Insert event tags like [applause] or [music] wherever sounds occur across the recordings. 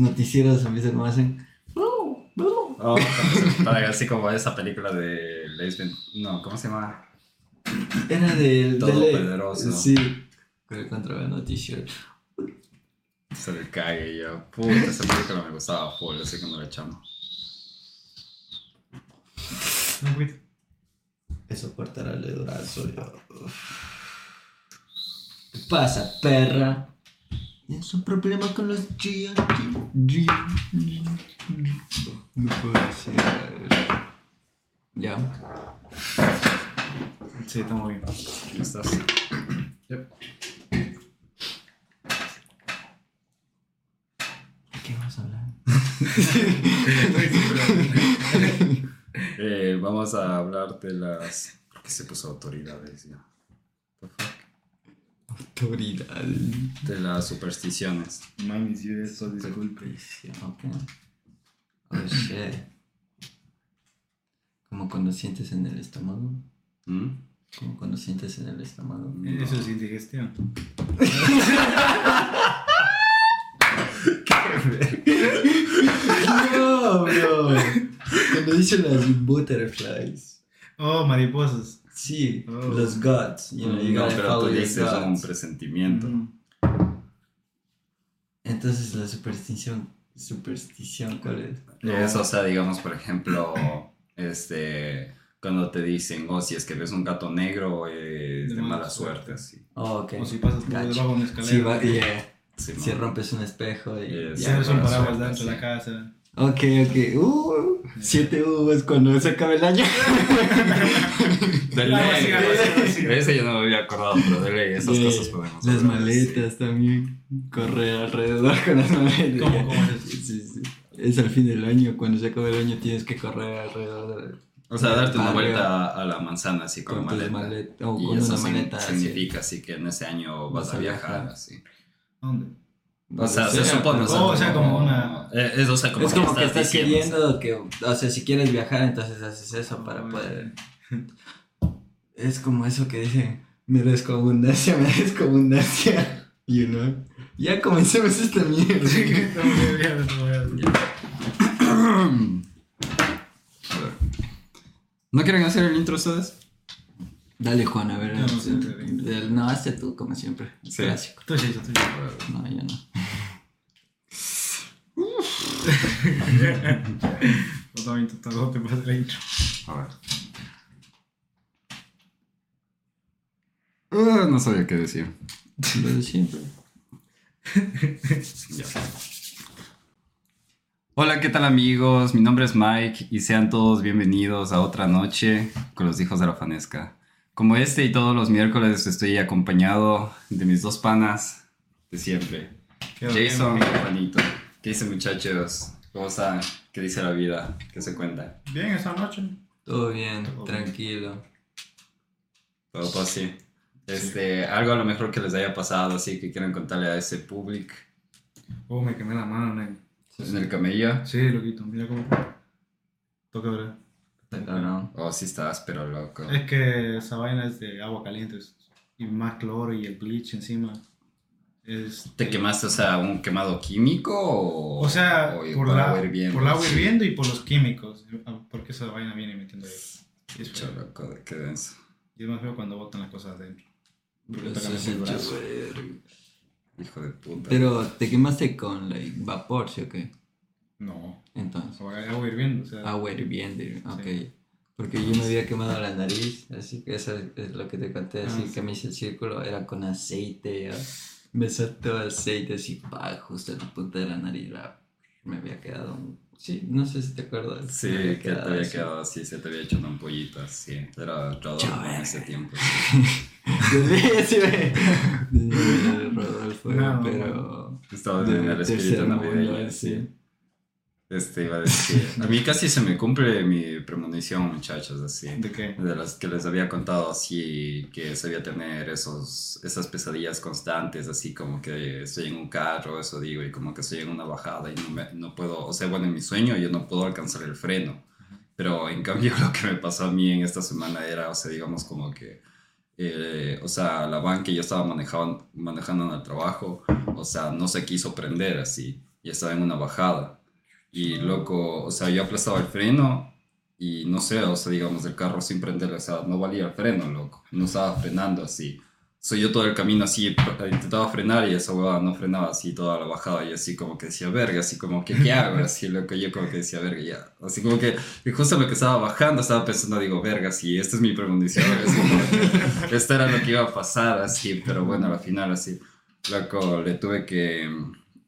noticieros empiezan como hacen. Oh, [laughs] para- así como esa película de Lesbian. No, ¿cómo se llama? Era del. Todopoderoso. del- Sí. Con el contra el noticiero. Se le cae y yo. Puta, esa película me gustaba full, así que no la echamos. No, güey. Eso cortará el brazo. Yo. ¿Qué pasa, perra? ¿Tienes un problema con los G? G. No puede ser. Ya. Sí, estamos bien. ¿Cómo estás? ¿De qué vamos a hablar? [laughs] Eh, vamos a hablar de las. ¿Por qué se puso autoridades ya? The fuck? Autoridad. De las supersticiones. Mami, si eso, disculpe. Ok. Oh shit. Como cuando sientes en el estómago. ¿Mm? Como cuando sientes en el estómago. Eso es indigestión. [laughs] No, bro. Cuando dicen las butterflies. Oh, mariposas. Sí, Oh. los gods. You know, you no, gotta pero follow tú your dices un presentimiento. Mm. Entonces la superstición. Superstición, ¿cuál es? Eso, o sea, digamos, por ejemplo, este. Cuando te dicen, oh, si es que ves un gato negro, es de, De mala mala suerte, así. Oh, ok. O si pasas por debajo de una escalera. Sí, va, yeah. Sí, Si rompes un espejo y. Yes. Si eres un paraguas dentro de la casa. Ok, ok. Uh, siete uvas cuando se acabe el año. [laughs] De Ah, ley. De ese yo no me había acordado, pero de ley, esas cosas podemos Las hablar, maletas también. Correr alrededor con las maletas. ¿Cómo, cómo es? Sí, sí. Es al fin del año. Cuando se acabe el año tienes que correr alrededor de. O sea, darte una vuelta a la manzana así con, Con tus maleta. maletas. O y con eso una maleta. significa así que en ese año vas, Vas a viajar, viajar. así. ¿Dónde? O sea, Sí, se supone. Oh, o sea, como una- Eh, Es, o sea, como es como que estás estás diciendo, queriendo que, o sea, si quieres viajar, entonces haces eso para Oh, poder. Es como eso que dicen, merezco abundancia, merezco abundancia. You know? Ya comencemos esta mierda. Sí, estamos bien, bien, estamos bien. A ver. ¿No quieren hacer el intro ustedes? Dale, Juan, a ver. No el- el- el- no, hazte tú, como siempre. Sí. Clásico. Tú, Chicho, tú. No, yo no. [laughs] Yo también te todo te pasa el intro. A ver. Ah, no sabía qué decir. Lo de siempre. [laughs] Ya. Hola, ¿qué tal amigos? Mi nombre es Mike y sean todos bienvenidos a otra noche con los hijos de la fanesca. Como este y todos los miércoles estoy acompañado de mis dos panas de siempre. Bien, Jason y bien. Juanito. ¿Qué dicen muchachos? ¿Cómo están? ¿Qué dice la vida? ¿Qué se cuenta? Bien, esta noche. Todo bien, Todo tranquilo. Todo así. Este, algo a lo mejor que les haya pasado, así que quieran contarle a ese público Oh, me quemé la mano, nen. en el camello. Sí, loquito, mira cómo. Toca ver. Cabrón. Oh, sí está áspero, loco. Es que esa vaina es de agua caliente y más cloro y el bleach encima. Es, ¿Te quemaste, o sea, un quemado químico o, O sea, o por, la, agua hirviendo? por el agua hirviendo y por los químicos. Porque esa vaina viene metiendo ahí. Es, loco, qué denso. Y es más feo cuando botan las cosas adentro. Hijo de puta. Pero te quemaste con like, vapor, ¿sí o qué? No, Entonces, o agua hirviendo. O sea, agua hirviendo, ok. Sí. Porque yo me había quemado la nariz, así que eso es lo que te conté, así Ah, sí. que me hice el círculo, era con aceite, me saltó aceite así, pa, justo en la punta de la nariz, la- me había quedado, un- sí, no sé si te acuerdas. Sí, que te había así. quedado así, se te había hecho una ampollita, sí. Era Rodolfo en ese tiempo. Sí, [laughs] [laughs] sí, me- Rodolfo, No, pero... Estaba de en el espíritu navideño, sí. Este iba a decir. A mí casi se me cumple mi premonición, muchachos, así. ¿De qué? De las que les había contado así, que sabía tener esos, esas pesadillas constantes, así como que estoy en un carro, eso digo, y como que estoy en una bajada y no, me- no puedo, o sea, bueno, en mi sueño yo no puedo alcanzar el freno. Pero en cambio [laughs] lo que me pasó a mí en esta semana era, o sea, digamos como que, eh, o sea, la van que yo estaba manejando, manejando en el trabajo, o sea, no se quiso prender así. y estaba en una bajada. Y loco, o sea, yo aplastaba el freno y no sé, o sea, digamos, el carro sin prender, o sea, no valía el freno, loco. No estaba frenando así soy yo todo el camino así, intentaba frenar y esa huevada no frenaba así toda la bajada y así como que decía, verga, así como que, ¿qué hago? [laughs] Así lo que yo como que decía, verga, ya. Así como que, y justo lo que estaba bajando estaba pensando, digo, verga, sí, esta es mi premonición, [laughs] esto era lo que iba a pasar, así, pero bueno, al final así, loco, le tuve que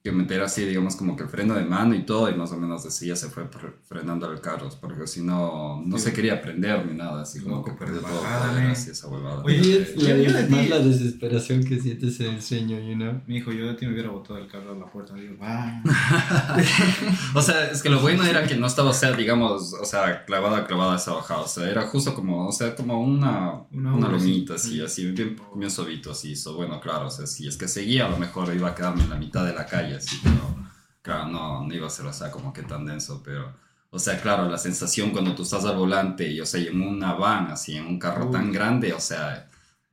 que meter así, digamos, como que el freno de mano y todo, y más o menos así ya se fue frenando el carro, porque si no, no se quería prender ni nada, así como que perdió todo poder, así esa huevada. Oye, yo, yo de más la desesperación que sientes en el sueño, you know? Mi hijo, yo de ti me hubiera botado el carro a la puerta, digo, va. [laughs] o sea, es que lo bueno era que no estaba, o sea, digamos, o sea, clavada, clavada esa bajada, o sea, era justo como, o sea, como una, una, una lomita, así, así, bien, bien suavito, así, so, bueno, claro, o sea, si es que seguía, a lo mejor iba a quedarme en la mitad de la calle, así, pero claro, no, no iba a ser, o sea, como que tan denso, pero, o sea, claro, la sensación cuando tú estás al volante y, o sea, en una van, así, en un carro tan grande, o sea,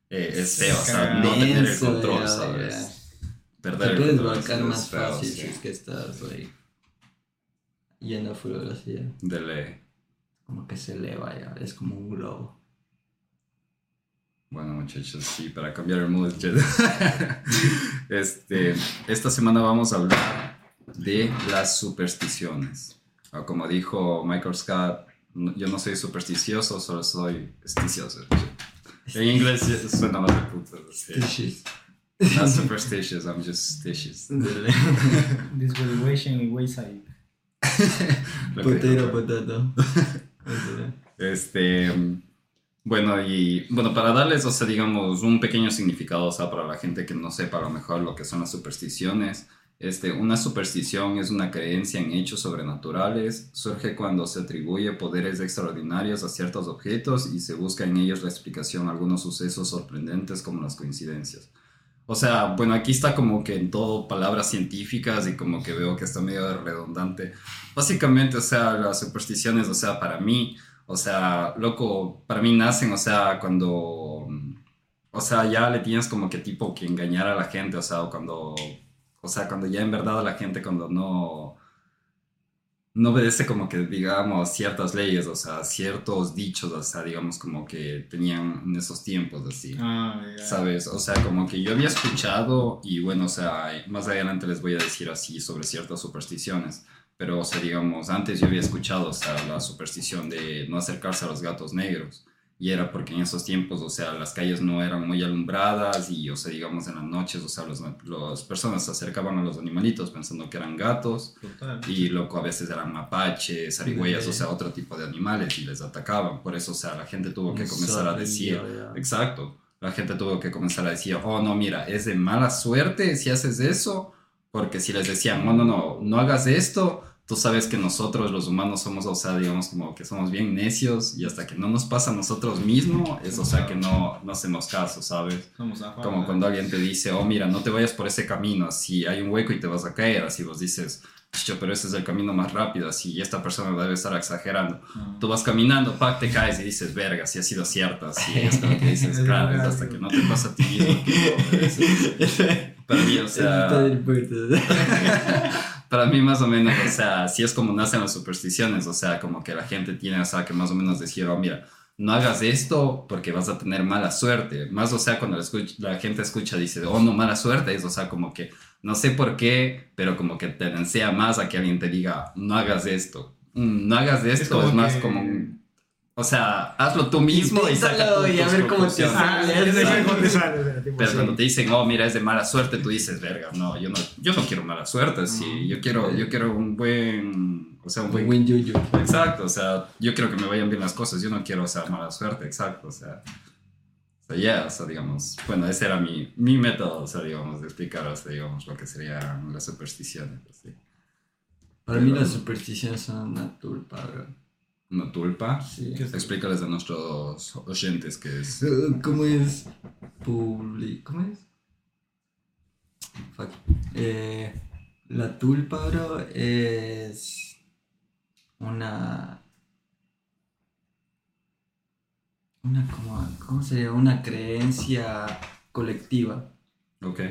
eh, es feo, o sea, no tener el control, ¿sabes? Perder Te el puedes volcar más fácil si es que estás ahí. De ley. Como que se eleva ya, es como un globo. Bueno, muchachos, sí, para cambiar el mood, [laughs] este, esta semana vamos a hablar de las supersticiones. O como dijo Michael Scott, yo no soy supersticioso, solo soy esticioso. En inglés suena más de puto. Stitious. Not superstitious, I'm just stitious. [laughs] Disvaluation y wayside. Potato, potato. [laughs] este... Bueno, y bueno, para darles, o sea, digamos, un pequeño significado, o sea, para la gente que no sepa a lo mejor lo que son las supersticiones, este, una superstición es una creencia en hechos sobrenaturales, surge cuando se atribuye poderes extraordinarios a ciertos objetos y se busca en ellos la explicación a algunos sucesos sorprendentes como las coincidencias. O sea, bueno, aquí está como que en todo palabras científicas y como que veo que está medio redundante. Básicamente, o sea, las supersticiones, o sea, para mí, o sea, loco, para mí nacen, o sea, cuando, o sea, ya le tienes como que tipo que engañar a la gente, o sea, cuando, o sea, cuando ya en verdad la gente cuando no, no obedece como que, digamos, ciertas leyes, o sea, ciertos dichos, o sea, digamos, como que tenían en esos tiempos, así, ah, ¿sabes? O sea, como que yo había escuchado y bueno, o sea, más adelante les voy a decir así sobre ciertas supersticiones pero, o sea, digamos, antes yo había escuchado, o sea, la superstición de no acercarse a los gatos negros. Y era porque en esos tiempos, o sea, las calles no eran muy alumbradas y, o sea, digamos, en las noches, o sea, las personas se acercaban a los animalitos pensando que eran gatos. Y, loco, a veces eran mapaches, arigüeyas, o sea, otro tipo de animales y les atacaban. Por eso, o sea, la gente tuvo que comenzar a decir... Exacto. La gente tuvo que comenzar a decir, oh, no, mira, es de mala suerte si haces eso. Porque si les decían, no, no, no, no hagas esto, tú sabes que nosotros los humanos somos, o sea, digamos como que somos bien necios y hasta que no nos pasa a nosotros mismos, es, o sea, que no, no hacemos caso, ¿sabes? como cuando alguien te dice, oh, mira, no te vayas por ese camino, así hay un hueco y te vas a caer, así vos dices, pero ese es el camino más rápido, así, y esta persona debe estar exagerando. Tú vas caminando, pack, te caes y dices, verga, si ha sido cierto, así, es como que dices, [laughs] claro, es hasta que no te pasa a ti mismo. [laughs] para mí, o sea... [laughs] para mí más o menos, o sea, si es como nacen las supersticiones, o sea, como que la gente tiene, o sea, que más o menos decir, oh, mira, no hagas esto porque vas a tener mala suerte. Más, o sea, cuando la, la gente escucha, dice, oh, no, mala suerte, es, o sea, como que, no sé por qué, pero como que te desea más a que alguien te diga, no hagas esto. Mm, no hagas esto, es, más como o sea, hazlo tú mismo y saca tú y a ver cómo te sale. Pero cuando te dicen, oh, mira, es de mala suerte, tú dices, verga, no, yo no, yo no quiero mala suerte, sí, yo quiero, yo quiero un buen, o sea, un buen... yuyu. Exacto, o sea, yo quiero que me vayan bien las cosas, yo no quiero, o sea, mala suerte, exacto, o sea, o sea, ya, o sea, digamos, bueno, ese era mi, mi método, o sea, digamos, de explicar, o sea, digamos, lo que serían las supersticiones, así. Para mí las supersticiones son una tulpa, una tulpa. Sí. Explícales a nuestros oyentes qué es. Uh, ¿Cómo es? Publi ¿Cómo es? Eh, la tulpa, bro, es una. Una, ¿cómo, ¿cómo sería? Una creencia colectiva. Ok.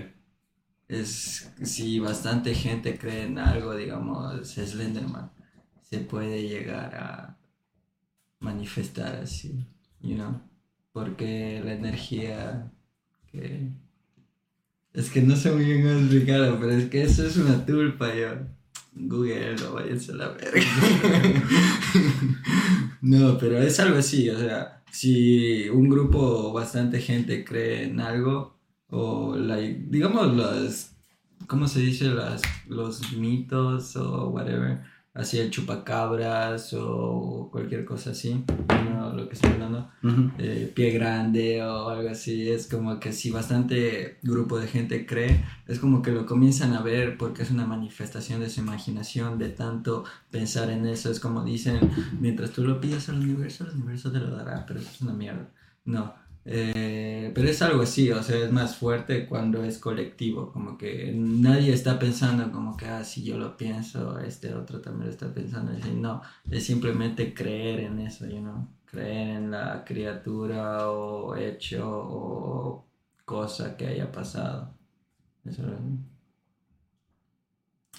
es si bastante gente cree en algo, digamos, Slenderman, se puede llegar a manifestar así, you know, porque la energía que... Es que no sé muy bien cómo explicarlo, pero es que eso es una tulpa, yo. Google, no váyanse a la verga. [laughs] no, pero es algo así, o sea, si un grupo o bastante gente cree en algo, o like, digamos las, ¿cómo se dice? Las, los mitos o whatever, así el chupacabras o cualquier cosa así, ¿no? lo que estoy hablando, eh, pie grande o algo así, es como que si bastante grupo de gente cree, es como que lo comienzan a ver porque es una manifestación de su imaginación, de tanto pensar en eso, es como dicen, mientras tú lo pidas al universo, el universo te lo dará, pero eso es una mierda, no. Eh, pero es algo así, o sea, es más fuerte cuando es colectivo, como que nadie está pensando como que, ah, si yo lo pienso, este otro también lo está pensando, así, no, es simplemente creer en eso, you know? creer en la criatura o hecho o cosa que haya pasado. Eso es-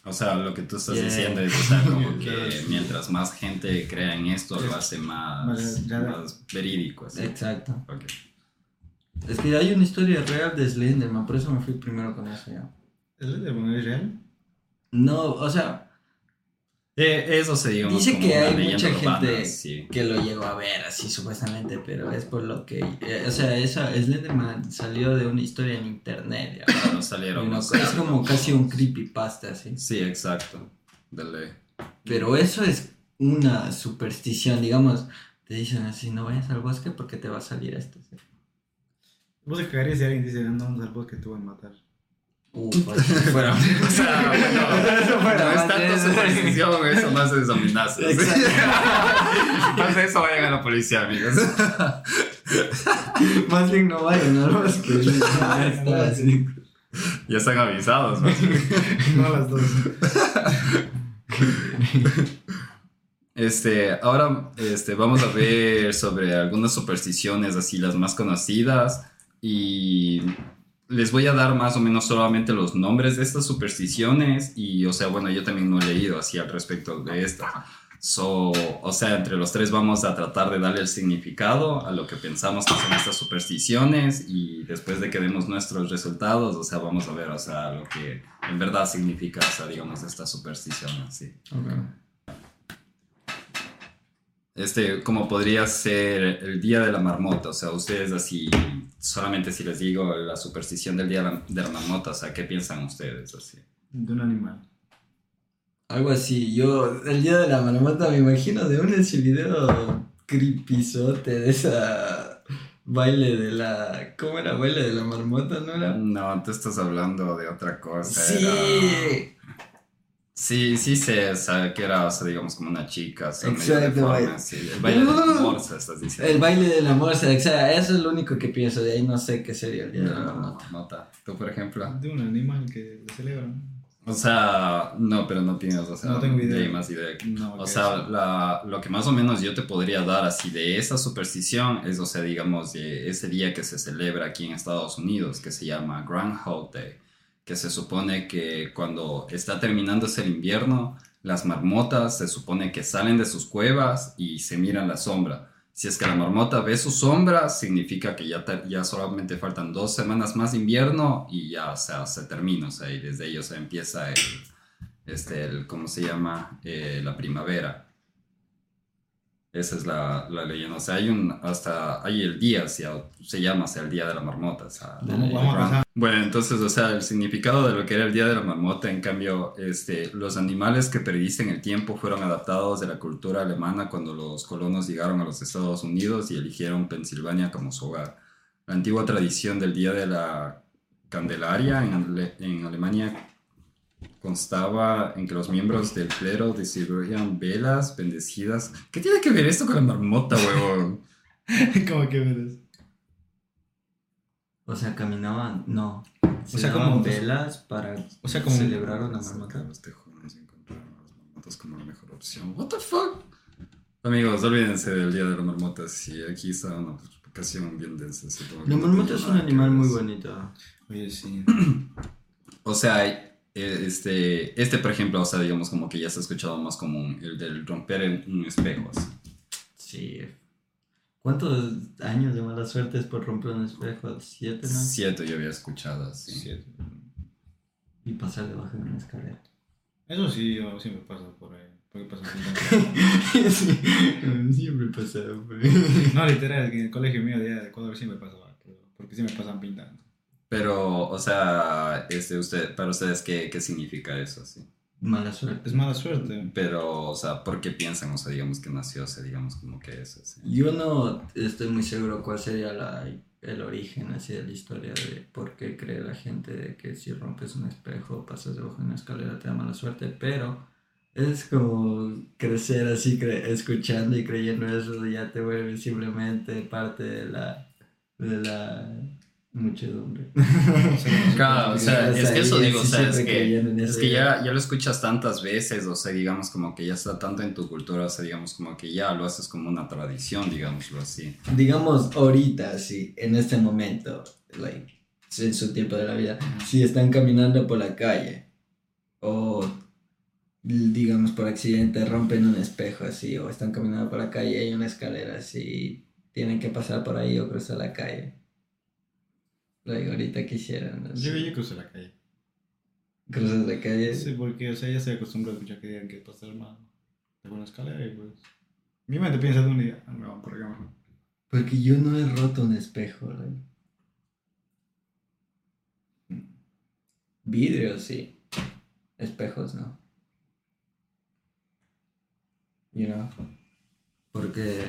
O sea, lo que tú estás Yeah. diciendo es o sea, como [laughs] que mientras más gente crea en esto, lo hace más, verídico. Así. Exacto. Es que hay una historia real de Slenderman, por eso me fui primero con eso ya. ¿Slenderman es real? No, o sea, Eh, eso se digamos Dice como que hay mucha urbana, gente sí. que lo llegó a ver así supuestamente, pero es por lo que... eh, o sea, esa Slenderman salió de una historia en internet. ya. Y salieron. no- o sea, es como casi un creepypasta así. Sí, exacto. Dale. Pero eso es una superstición, digamos, te dicen así, no vayas al bosque porque te va a salir esto. ¿sí? ¿Vos te cagarías si alguien dice, no, vamos al bosque, te voy a matar? Uh, [laughs] pues, O sea, [laughs] bueno, Eso [laughs] fue no es tanto superstición, eso más es amenaza. Más de eso vayan a la policía, amigos. Más bien no vayan al bosque. ya están avisados. ¿no? No las dos. Este, ahora este, vamos a ver sobre algunas supersticiones, así las más conocidas. Y les voy a dar más o menos solamente los nombres de estas supersticiones. Y, o sea, bueno, yo también no he leído así al respecto de estas. So, o sea, entre los tres vamos a tratar de darle el significado a lo que pensamos que son estas supersticiones y después de que demos nuestros resultados, o sea, vamos a ver, o sea, lo que en verdad significa, o sea, digamos, esta superstición, así. Este, como podría ser el día de la marmota, o sea, ustedes así, solamente si les digo la superstición del día de la, de la marmota, o sea, ¿qué piensan ustedes así? De un animal. Algo así, yo el día de la marmota me imagino de un ese video creepyzote de esa baile de la... ¿Cómo era? Baile de la marmota, ¿no era? No, tú estás hablando de otra cosa. Sí. era- Sí, sí sé, o sea, que era, o sea, digamos, como una chica, o sea, medio Exacto, deforme, baile. sí, el baile de la morsa, estás diciendo. El baile de la morsa, o sea, eso es lo único que pienso, de ahí no sé qué sería el día de la No, marmota. marmota. Tú, por ejemplo. De un animal que lo celebran. O sea, no, pero no tienes, o sea, No tengo idea. hay más idea. No, O ¿qué sea, la- lo que más o menos yo te podría dar así de esa superstición es, o sea, digamos, de ese día que se celebra aquí en Estados Unidos, que se llama Groundhog Day, que se supone que cuando está terminándose el invierno, las marmotas se supone que salen de sus cuevas y se miran la sombra. Si es que la marmota ve su sombra, significa que ya, ya solamente faltan dos semanas más de invierno y ya, se termina, o sea, y desde ello se empieza este, el, ¿cómo se llama? Eh, la primavera. Esa es la, la leyenda. O sea, hay un, hasta, hay el día, o sea, se llama, o sea, el día de la marmota. o sea, De Vamos, la- vamos a pasar. bueno, entonces, o sea, el significado de lo que era el Día de la Marmota, en cambio, este, los animales que perdiste en el tiempo fueron adaptados de la cultura alemana cuando los colonos llegaron a los Estados Unidos y eligieron Pensilvania como su hogar. La antigua tradición del Día de la Candelaria en, Ale- en Alemania constaba en que los miembros del clero distribuían velas bendecidas. ¿Qué tiene que ver esto con la marmota, huevón? [laughs] ¿Cómo que ves? O sea, caminaban, no. O sea, como- velas para O sea, como- celebrar una marmota. Los tejones encontraron a las marmotas como la mejor opción. What the fuck? Amigos, olvídense del día de las marmotas. Sí, aquí está una explicación bien densa. La marmota es un animal muy bonito. Oye, sí. [clears throat] O sea, este, este, por ejemplo, o sea, digamos como que ya se ha escuchado más común, el del romper en un espejo. así. Sí. ¿Cuántos años de mala suerte es por romper un espejo? ¿Siete, no? Siete yo había escuchado así. Sí. Y pasar debajo de una escalera. Eso sí, yo siempre paso por ahí. Porque paso pintando. [laughs] sí, [laughs] siempre pasa, No, literal, en el colegio mío de Ecuador siempre pasaba. pero- Porque siempre pasan pintando. Pero, o sea, este, usted, para ustedes, ¿qué, qué significa eso? Así? Mala suerte. Es mala suerte. Pero, o sea, ¿por qué piensan? O sea, digamos que nació, o sea, digamos como que eso. así? Yo no estoy muy seguro cuál sería la, el origen así de la historia de por qué cree la gente de que si rompes un espejo o pasas debajo de una escalera te da mala suerte, pero es como crecer así cre- escuchando y creyendo eso ya te vuelve simplemente parte de la, de la muchedumbre. Claro, [laughs] o sea, es que eso digo, o sea, es que, es que ya, ya lo escuchas tantas veces, o sea, digamos como que ya está tanto en tu cultura, o sea, digamos como que ya lo haces como una tradición, digámoslo así. digamos ahorita, sí, en este momento, like, en su tiempo de la vida, si están caminando por la calle o digamos por accidente rompen un espejo así o están caminando por la calle y hay una escalera así, tienen que pasar por ahí o cruzar la calle. Like, ahorita quisieran ¿no? Yo, yo cruzo la calle. cruzas la calle. Sí, porque, o sea, ya estoy acostumbrado a escuchar que digan que pasar mal. De una escalera y pues. Mi mente piensa de un día, ah, me van por acá mejor. Porque yo no he roto un espejo. like. Vidrios, sí. Espejos, no. You know? Porque.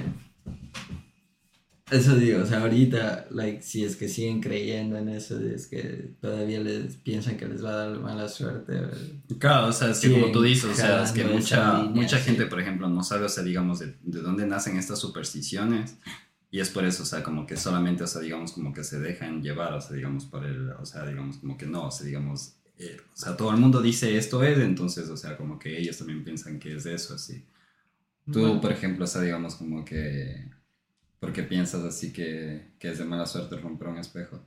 Eso digo, o sea, ahorita, like, si es que siguen creyendo en eso, es que todavía les piensan que les va a dar mala suerte. Claro, o sea, es que como tú dices, o sea, es que mucha, línea, mucha sí. gente, por ejemplo, no sabe, o sea, digamos, de, de dónde nacen estas supersticiones. Y es por eso, o sea, como que solamente, o sea, digamos, como que se dejan llevar, o sea, digamos, por el, o sea, digamos, como que no, o sea, digamos, eh, o sea, todo el mundo dice esto es, entonces, o sea, como que ellos también piensan que es eso, así. Tú, Bueno. por ejemplo, o sea, digamos, como que, ¿por qué piensas así que, que es de mala suerte romper un espejo?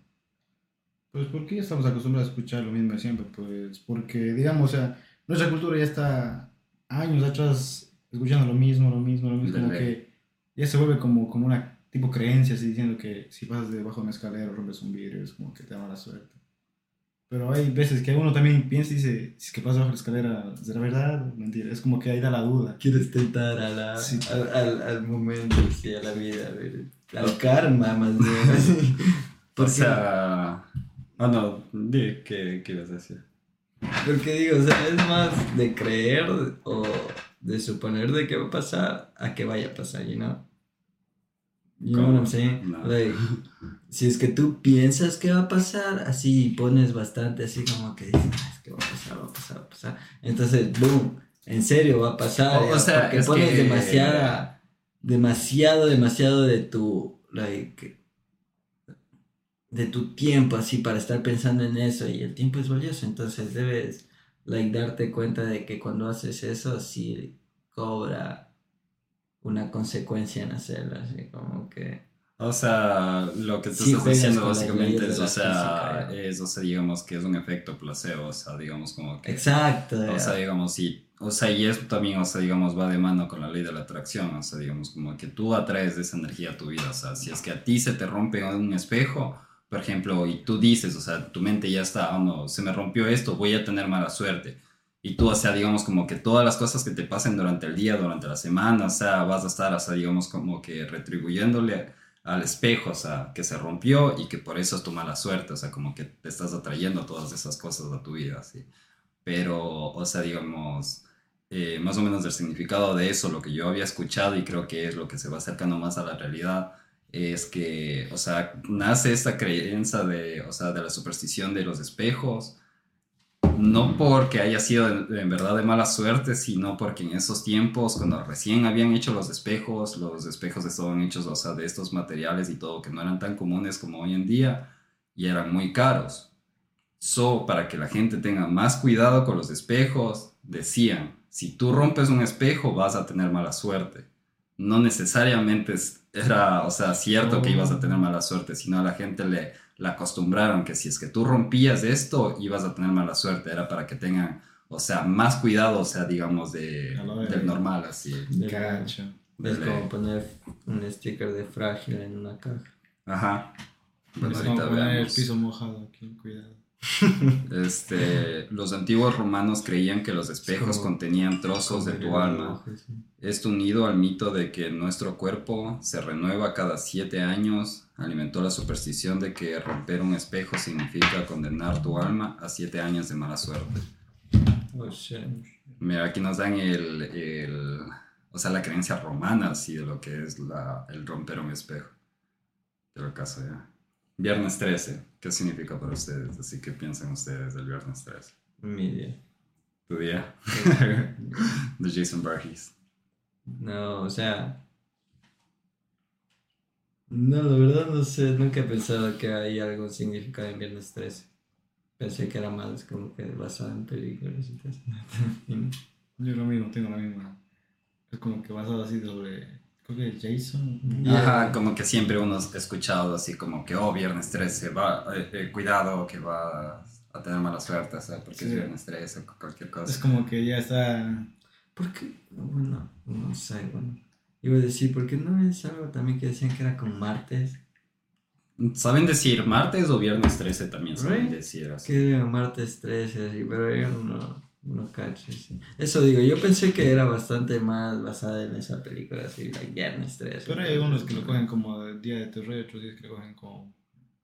Pues porque ya estamos acostumbrados a escuchar lo mismo siempre, pues porque, digamos, o sea, nuestra cultura ya está años atrás escuchando lo mismo, lo mismo, lo mismo, De como ley. que ya se vuelve como, como una tipo creencia, así diciendo que si pasas debajo de una escalera o rompes un vidrio, es como que te da mala suerte. Pero hay veces que uno también piensa y dice, si es que pasas bajo la escalera, ¿será verdad o mentira? Es como que ahí da la duda. Quieres tentar a la, Sí. al, al, al momento, sí, a la vida, a ver, al karma más bien. [laughs] [laughs] O sea, ah, no, di, ¿qué, qué ibas a decir? Porque digo, o sea, es más de creer o de suponer de que va a pasar a que vaya a pasar, you know? You know what I'm saying? No. Like, si es que tú piensas que va a pasar, así pones bastante, así como que dices, "Ah, es que va a pasar, va a pasar, va a pasar. Entonces, boom, en serio va a pasar. O- o sea, porque es pones que- demasiada, demasiado, demasiado de tu, like, de tu tiempo así para estar pensando en eso y el tiempo es valioso, entonces debes like darte cuenta de que cuando haces eso sí cobra una consecuencia en hacerlo, así como que O sea, lo que tú Sí, estás diciendo básicamente es, o sea, física, es, o sea, digamos que es un efecto placebo, o sea, digamos como que... exacto, O sea, digamos, sí, o sea, y eso también, o sea, digamos, va de mano con la ley de la atracción, o sea, digamos, como que tú atraes esa energía a tu vida, o sea, si es que a ti se te rompe un espejo, por ejemplo, y tú dices, o sea, tu mente ya está, oh no, se me rompió esto, voy a tener mala suerte. Y tú, o sea, digamos, como que todas las cosas que te pasen durante el día, durante la semana, o sea, vas a estar, o sea, digamos, como que retribuyéndole al espejo, o sea, que se rompió y que por eso es tu mala suerte, o sea, como que te estás atrayendo todas esas cosas a tu vida, así. Pero, o sea, digamos, eh, más o menos del significado de eso, lo que yo había escuchado y creo que es lo que se va acercando más a la realidad, es que, o sea, nace esta creencia de, o sea, de la superstición de los espejos, no porque haya sido en, verdad de mala suerte, sino porque en esos tiempos, cuando recién habían hecho los espejos, los espejos estaban hechos, o sea, de estos materiales y todo, que no eran tan comunes como hoy en día y eran muy caros. So, para que la gente tenga más cuidado con los espejos, decían, si tú rompes un espejo vas a tener mala suerte. no necesariamente es- era, o sea, cierto que ibas a tener mala suerte, sino a la gente le la acostumbraron que si es que tú rompías esto, ibas a tener mala suerte, era para que tengan, o sea, más cuidado, o sea, digamos, de, verga. del normal, así. De- Cacho. Es de como poner un sticker de frágil en una caja. Ajá. Bueno, es como ahorita poner el piso mojado aquí, cuidado. [laughs] Este, los antiguos romanos creían que los espejos como- contenían trozos de tu Como alma. ojo, sí. Esto unido al mito de que nuestro cuerpo se renueva cada siete años, alimentó la superstición de que romper un espejo significa condenar tu alma a siete años de mala suerte. Oh. Mira, aquí nos dan el, el- o sea, la creencia romana, así, de lo que es la, el romper un espejo. Pero acaso ya. Viernes 13, ¿qué significa para ustedes? Así que piensen ustedes del viernes 13. Mi idea. Tu día [laughs] de Jason Burgess. No, o sea. No, la verdad no sé, nunca he pensado que hay algo significado en Viernes 13. Pensé que era más como que basado en películas y no. [laughs] Yo lo mismo, tengo la misma. Es como que basado así sobre. Creo que Jason. Ajá, como que siempre uno ha escuchado así como que, oh, viernes 13, va, eh, eh, cuidado que va a tener mala suerte, ¿sabes? Porque es Sí. viernes 13 o cualquier Es cosa. como que ya está. ¿Por qué? Bueno, no sé, bueno. Iba a decir, ¿por qué no es algo también que decían que era con martes? ¿Saben decir martes o viernes 13 también saben Right. decir así? Que martes 13, así, pero yo no, no cacho. sí. Eso digo, yo pensé que era bastante más basada en esa película, así, like Viernes 13. Pero hay algunos que lo cogen como día de terror, otros días que lo cogen como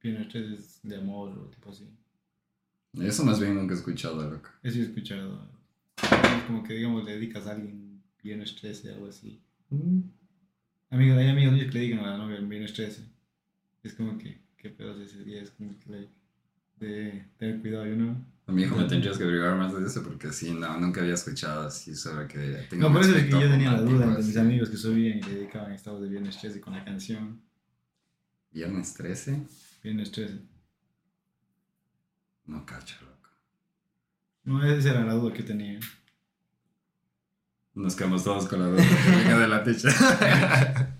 viernes 13 de amor o tipo así. Eso más bien nunca he escuchado, loco. Eso sí he escuchado. Es como que, digamos, le dedicas a alguien viernes 13, algo así. Mm. Amigos, hay amigos míos que le digan a la novia el viernes 13. Es como que, qué pedos ese día, es como que, like, de tener cuidado, you know. A mi hijo me tendrías que averiguar más de eso porque sí, no, nunca había escuchado así sobre que tenga No, por eso es que yo tenía la duda entre mis amigos que subían y le dedicaban estados de viernes 13 con la canción Viernes 13, Viernes 13. no cacho, loco. No, esa era la duda que tenía. Nos quedamos todos con la duda de la techa. [laughs]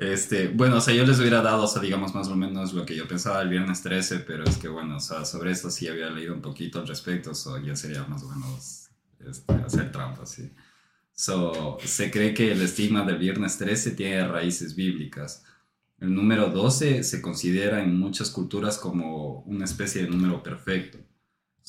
Este, bueno, o sea, yo les hubiera dado, o sea, digamos más o menos lo que yo pensaba el viernes 13, pero es que bueno, o sea, sobre esto sí había leído un poquito al respecto, so ya sería más o menos este, hacer trampa, sí. So, se cree que el estigma del viernes 13 tiene raíces bíblicas. El número 12 se considera en muchas culturas como una especie de número perfecto.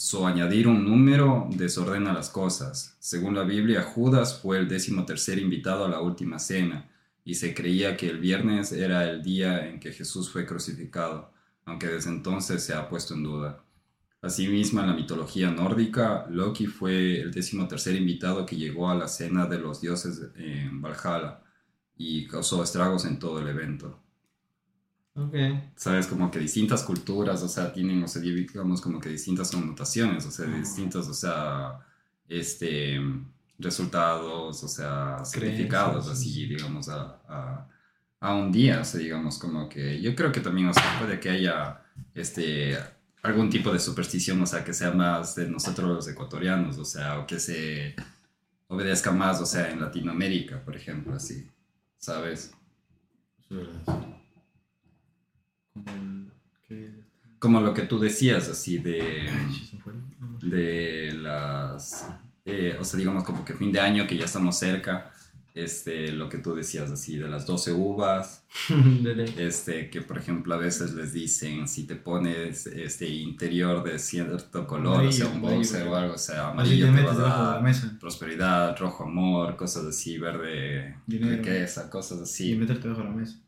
So, añadir un número desordena las cosas. Según la Biblia, Judas fue el décimo tercer invitado a la última cena y se creía que el viernes era el día en que Jesús fue crucificado, aunque desde entonces se ha puesto en duda. Asimismo, en la mitología nórdica, Loki fue el décimo tercer invitado que llegó a la cena de los dioses en Valhalla y causó estragos en todo el evento. Ok. Sabes, como que distintas culturas, o sea, tienen, o sea, digamos como que distintas connotaciones, o sea, distintos, o sea, este, resultados, o sea, sí, así, sí. digamos, a, a, a un día, o sea, digamos, como que yo creo que también, o sea, puede que haya, este, algún tipo de superstición, o sea, que sea más de nosotros los ecuatorianos, o sea, o que se obedezca más, o sea, en Latinoamérica, por ejemplo, así, ¿sabes? Verdad. Como el. ¿Qué? Como lo que tú decías, así de... De las, eh, o sea, digamos como que fin de año, que ya estamos cerca, este, lo que tú decías así, de las 12 uvas, [laughs] este, que por ejemplo a veces les dicen, si te pones este interior de cierto color, o sea, un Amarillo, boxer amarillo. o algo, o sea, amarillo te a dar mesa prosperidad, rojo amor, cosas así, verde Dinero. riqueza, cosas y así. meterte debajo de la mesa.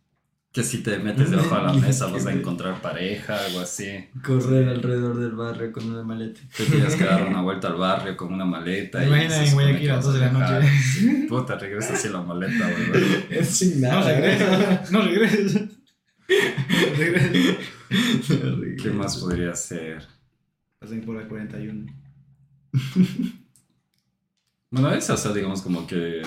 Que si te metes debajo de la [laughs] mesa vas a encontrar pareja, algo así. Correr alrededor del barrio con una maleta. Te tienes que dar una [laughs] vuelta al barrio con una maleta. ¿Te y imaginas se en Guayaquil a las 2 de la noche? Puta, regresa así la maleta, güey. [laughs] Es sin No nada. regresas. No regresas. No regresas. ¿Qué más podría ser? Pasen por la 41. Bueno, eso, o sea, digamos como que.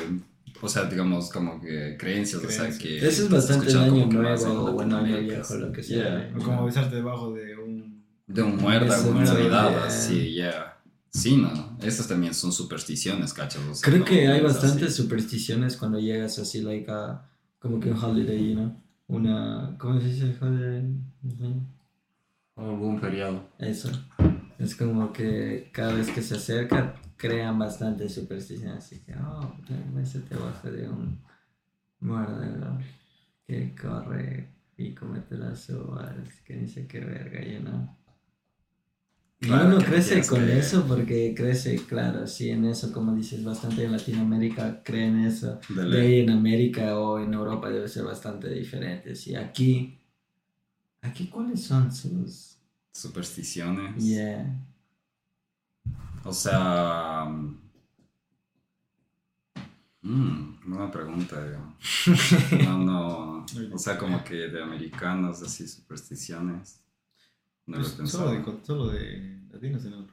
O sea, digamos como que creencias, o sea, Creencias. que. Eso es bastante el año como nuevo o bueno, año viejo, lo que yeah. sea. O como besarte debajo de un. De un no, navidad, yeah. así, ya. Sí, no, esas también son supersticiones, cachas. O sea, Creo no- que hay es bastantes así. supersticiones cuando llegas así, like, a, como que un holiday, ¿no? Una, ¿cómo se dice holiday? Ujú. Algún feriado. Eso. Es como que cada vez que se acerca crean bastantes supersticiones. Así que, oh, te abajo de un muerdero que corre y comete las uvas, que dice que verga, you know. Y Claro, uno crece con eso porque crece, claro, sí, en eso, como dices, bastante en Latinoamérica creen eso. De De ahí en América o en Europa debe ser bastante diferente. Sí, aquí, aquí, ¿cuáles son sus... Supersticiones. Yeah. O sea. mm, buena pregunta, yo. No, no. [laughs] O sea, como que de americanos, así, supersticiones. No lo he Pues, solo, de, solo de latinos tenemos.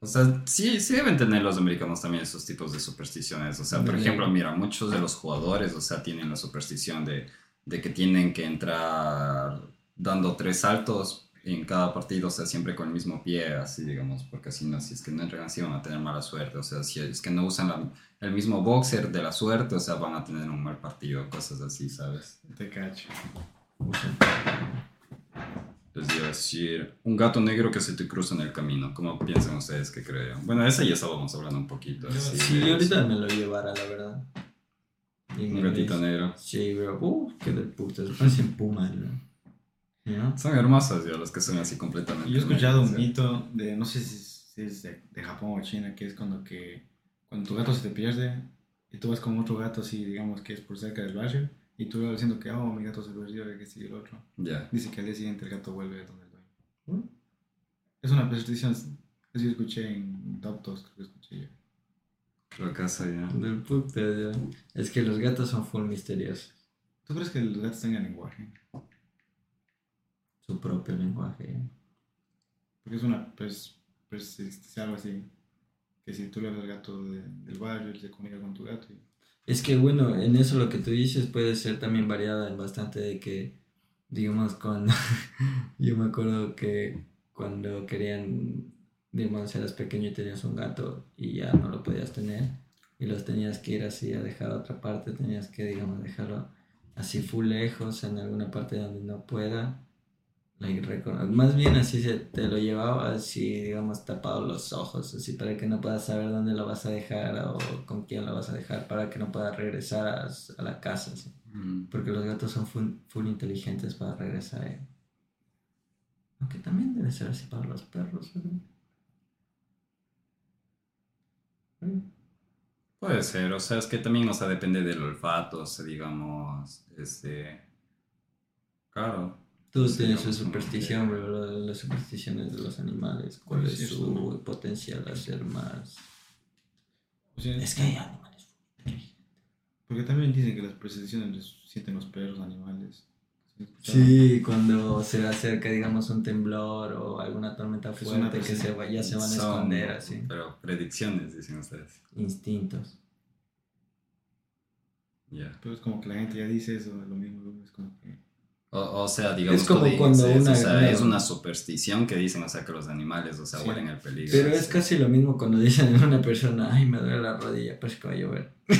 O sea, sí, sí deben tener los americanos también esos tipos de supersticiones. O sea, por ejemplo, mira, muchos de los jugadores, o sea, tienen la superstición de, de que tienen que entrar dando tres saltos en cada partido, o sea, siempre con el mismo pie, así digamos, porque si no, si es que no entran así van a tener mala suerte. O sea, si es que no usan la- el mismo boxer de la suerte, o sea, van a tener un mal partido, cosas así, ¿sabes? Te cacho. Les iba a decir, un gato negro que se te cruza en el camino. ¿Cómo piensan ustedes que creo? Bueno, esa ya estábamos hablando un poquito. Así Sí, yo ahorita me lo llevara, la verdad. Y Un gatito dice- negro. Sí, bro. Uh, qué de puta. Se parecen pumas, ¿no? ¿Ya? Son hermosas, yo, las que son así completamente. Yo he escuchado un negras, mito de, no sé si es, si es de, de Japón o China, que es cuando que cuando tu gato se te pierde y tú vas con otro gato así, digamos que es por cerca del barrio, y tú vas diciendo que, oh, mi gato se perdió, y que sigue el otro. Ya. Dice que al día siguiente el gato vuelve a donde el dueño. Es una superstición, eso yo escuché en Doctos, creo que escuché yo. Creo que ya. Del puta, ya. Es que los gatos son full misteriosos. ¿Tú crees que los gatos tengan lenguaje? Su propio lenguaje. Porque es una, pues, pues es algo así, que si tú le hablas al gato de- del barrio, él se comunica con tu gato. y- Es que bueno, en eso lo que tú dices puede ser también variada en bastante de que, digamos, cuando [laughs] yo me acuerdo que cuando querían, digamos, eras pequeño y tenías un gato y ya no lo podías tener y los tenías que ir así a dejar a otra parte, tenías que, digamos, dejarlo así full lejos en alguna parte donde no pueda. Like, más bien así se te lo llevaba así, digamos, tapado los ojos, así para que no puedas saber dónde lo vas a dejar o con quién lo vas a dejar, para que no puedas regresar a, a la casa. Mm. porque los gatos son full, full inteligentes para regresar. eh. Aunque también debe ser así para los perros. Puede ser, o sea, es que también, o sea, depende del olfato, o sea, digamos, este... Claro. Tú tienes su superstición, ¿verdad? Las supersticiones de los animales. ¿Cuál es eso su no. potencial a ser más? O sea, Es que hay animales. Porque también dicen que las supersticiones les sienten los perros, animales. ¿Sí cuando se acerca, digamos, un temblor o alguna tormenta fuerte que se va- ya se van a Son, esconder así. Pero predicciones, dicen ustedes. Instintos. Ya. Pero es como que la gente ya dice eso, lo mismo, es como que... O, o sea, digamos, Es como tú dices, cuando o una- sea, una- es una [laughs] superstición que dicen, o sea, que los animales, o sea, Sí. huelen el peligro. Pero es sí. casi lo mismo cuando dicen a una persona, ay, me duele la rodilla, pues que va a llover. No,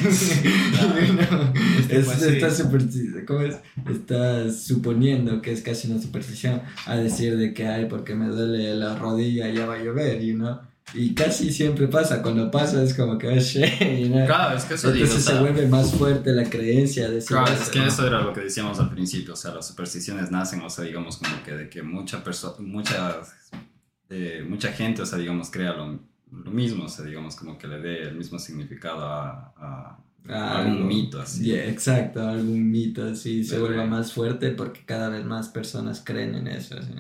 está suponiendo que es casi una superstición a decir de que, ay, porque me duele la rodilla, ya va a llover, you know? Y casi siempre pasa, cuando pasa es como que, shit, you know? Claro, es que eso Entonces se vuelve más fuerte la creencia de Claro, es que ¿no? eso era lo que decíamos al principio, o sea, las supersticiones nacen, o sea, digamos como que de que mucha persona, mucha, eh, mucha gente, o sea, digamos, crea lo, lo mismo, o sea, digamos como que le dé el mismo significado a, a- algún mito, así. Yeah, exacto, algún mito así se vuelva más fuerte porque cada vez más personas creen en eso. así.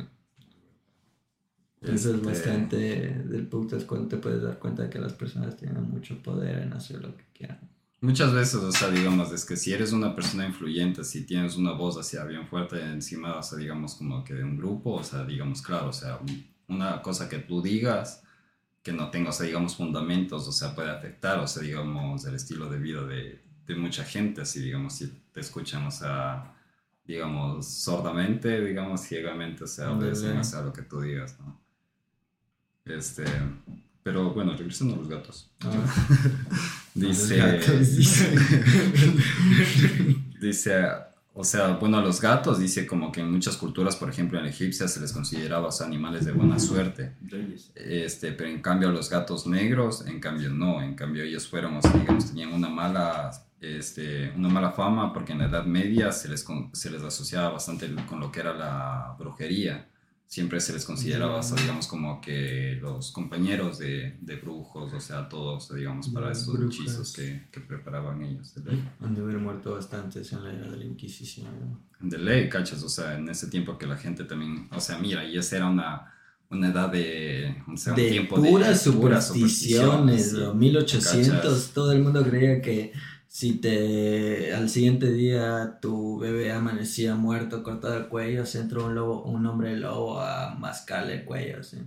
Eso es Este, bastante del punto, es cuando te puedes dar cuenta de que las personas tienen mucho poder en hacer lo que quieran. Muchas veces, o sea, digamos, es que si eres una persona influyente, si tienes una voz así bien fuerte encima, o sea, digamos, como que de un grupo, o sea, digamos, claro, o sea, un- una cosa que tú digas que no tenga, o sea, digamos, fundamentos, o sea, puede afectar, o sea, digamos, el estilo de vida de, de mucha gente, así, digamos, si te escuchan, o sea, digamos, sordamente, digamos, ciegamente, o sea, obedecen, o sea, lo que tú digas, ¿no? Este, Pero bueno, regresando a los gatos. Ah. [laughs] dice, gatos, dice, [laughs] dice, o sea, bueno, a los gatos dice como que en muchas culturas, por ejemplo en egipcia, se les consideraba o sea, animales de buena suerte. Este, pero en cambio a los gatos negros, en cambio no, en cambio ellos fueron, o sea, digamos, tenían una mala, este, una mala fama porque en la Edad Media se les, con- se les asociaba bastante con lo que era la brujería. Siempre se les consideraba, digamos, como que los compañeros de, de brujos, o sea, todos, digamos, para Los esos brujas. hechizos que, que preparaban ellos. De ley. Han de haber muerto bastantes en la era de la Inquisición. ¿no? De ley, cachas, o sea, en ese tiempo que la gente también, o sea, mira, y esa era una, una edad de, o sea, un de tiempo puras de puras supersticiones, sí. 1800, ¿Cachas? todo el mundo creía que si te al siguiente día tu bebé amanecía muerto, cortado el cuello, se entró un lobo, un hombre lobo a mascarle el cuello, sí.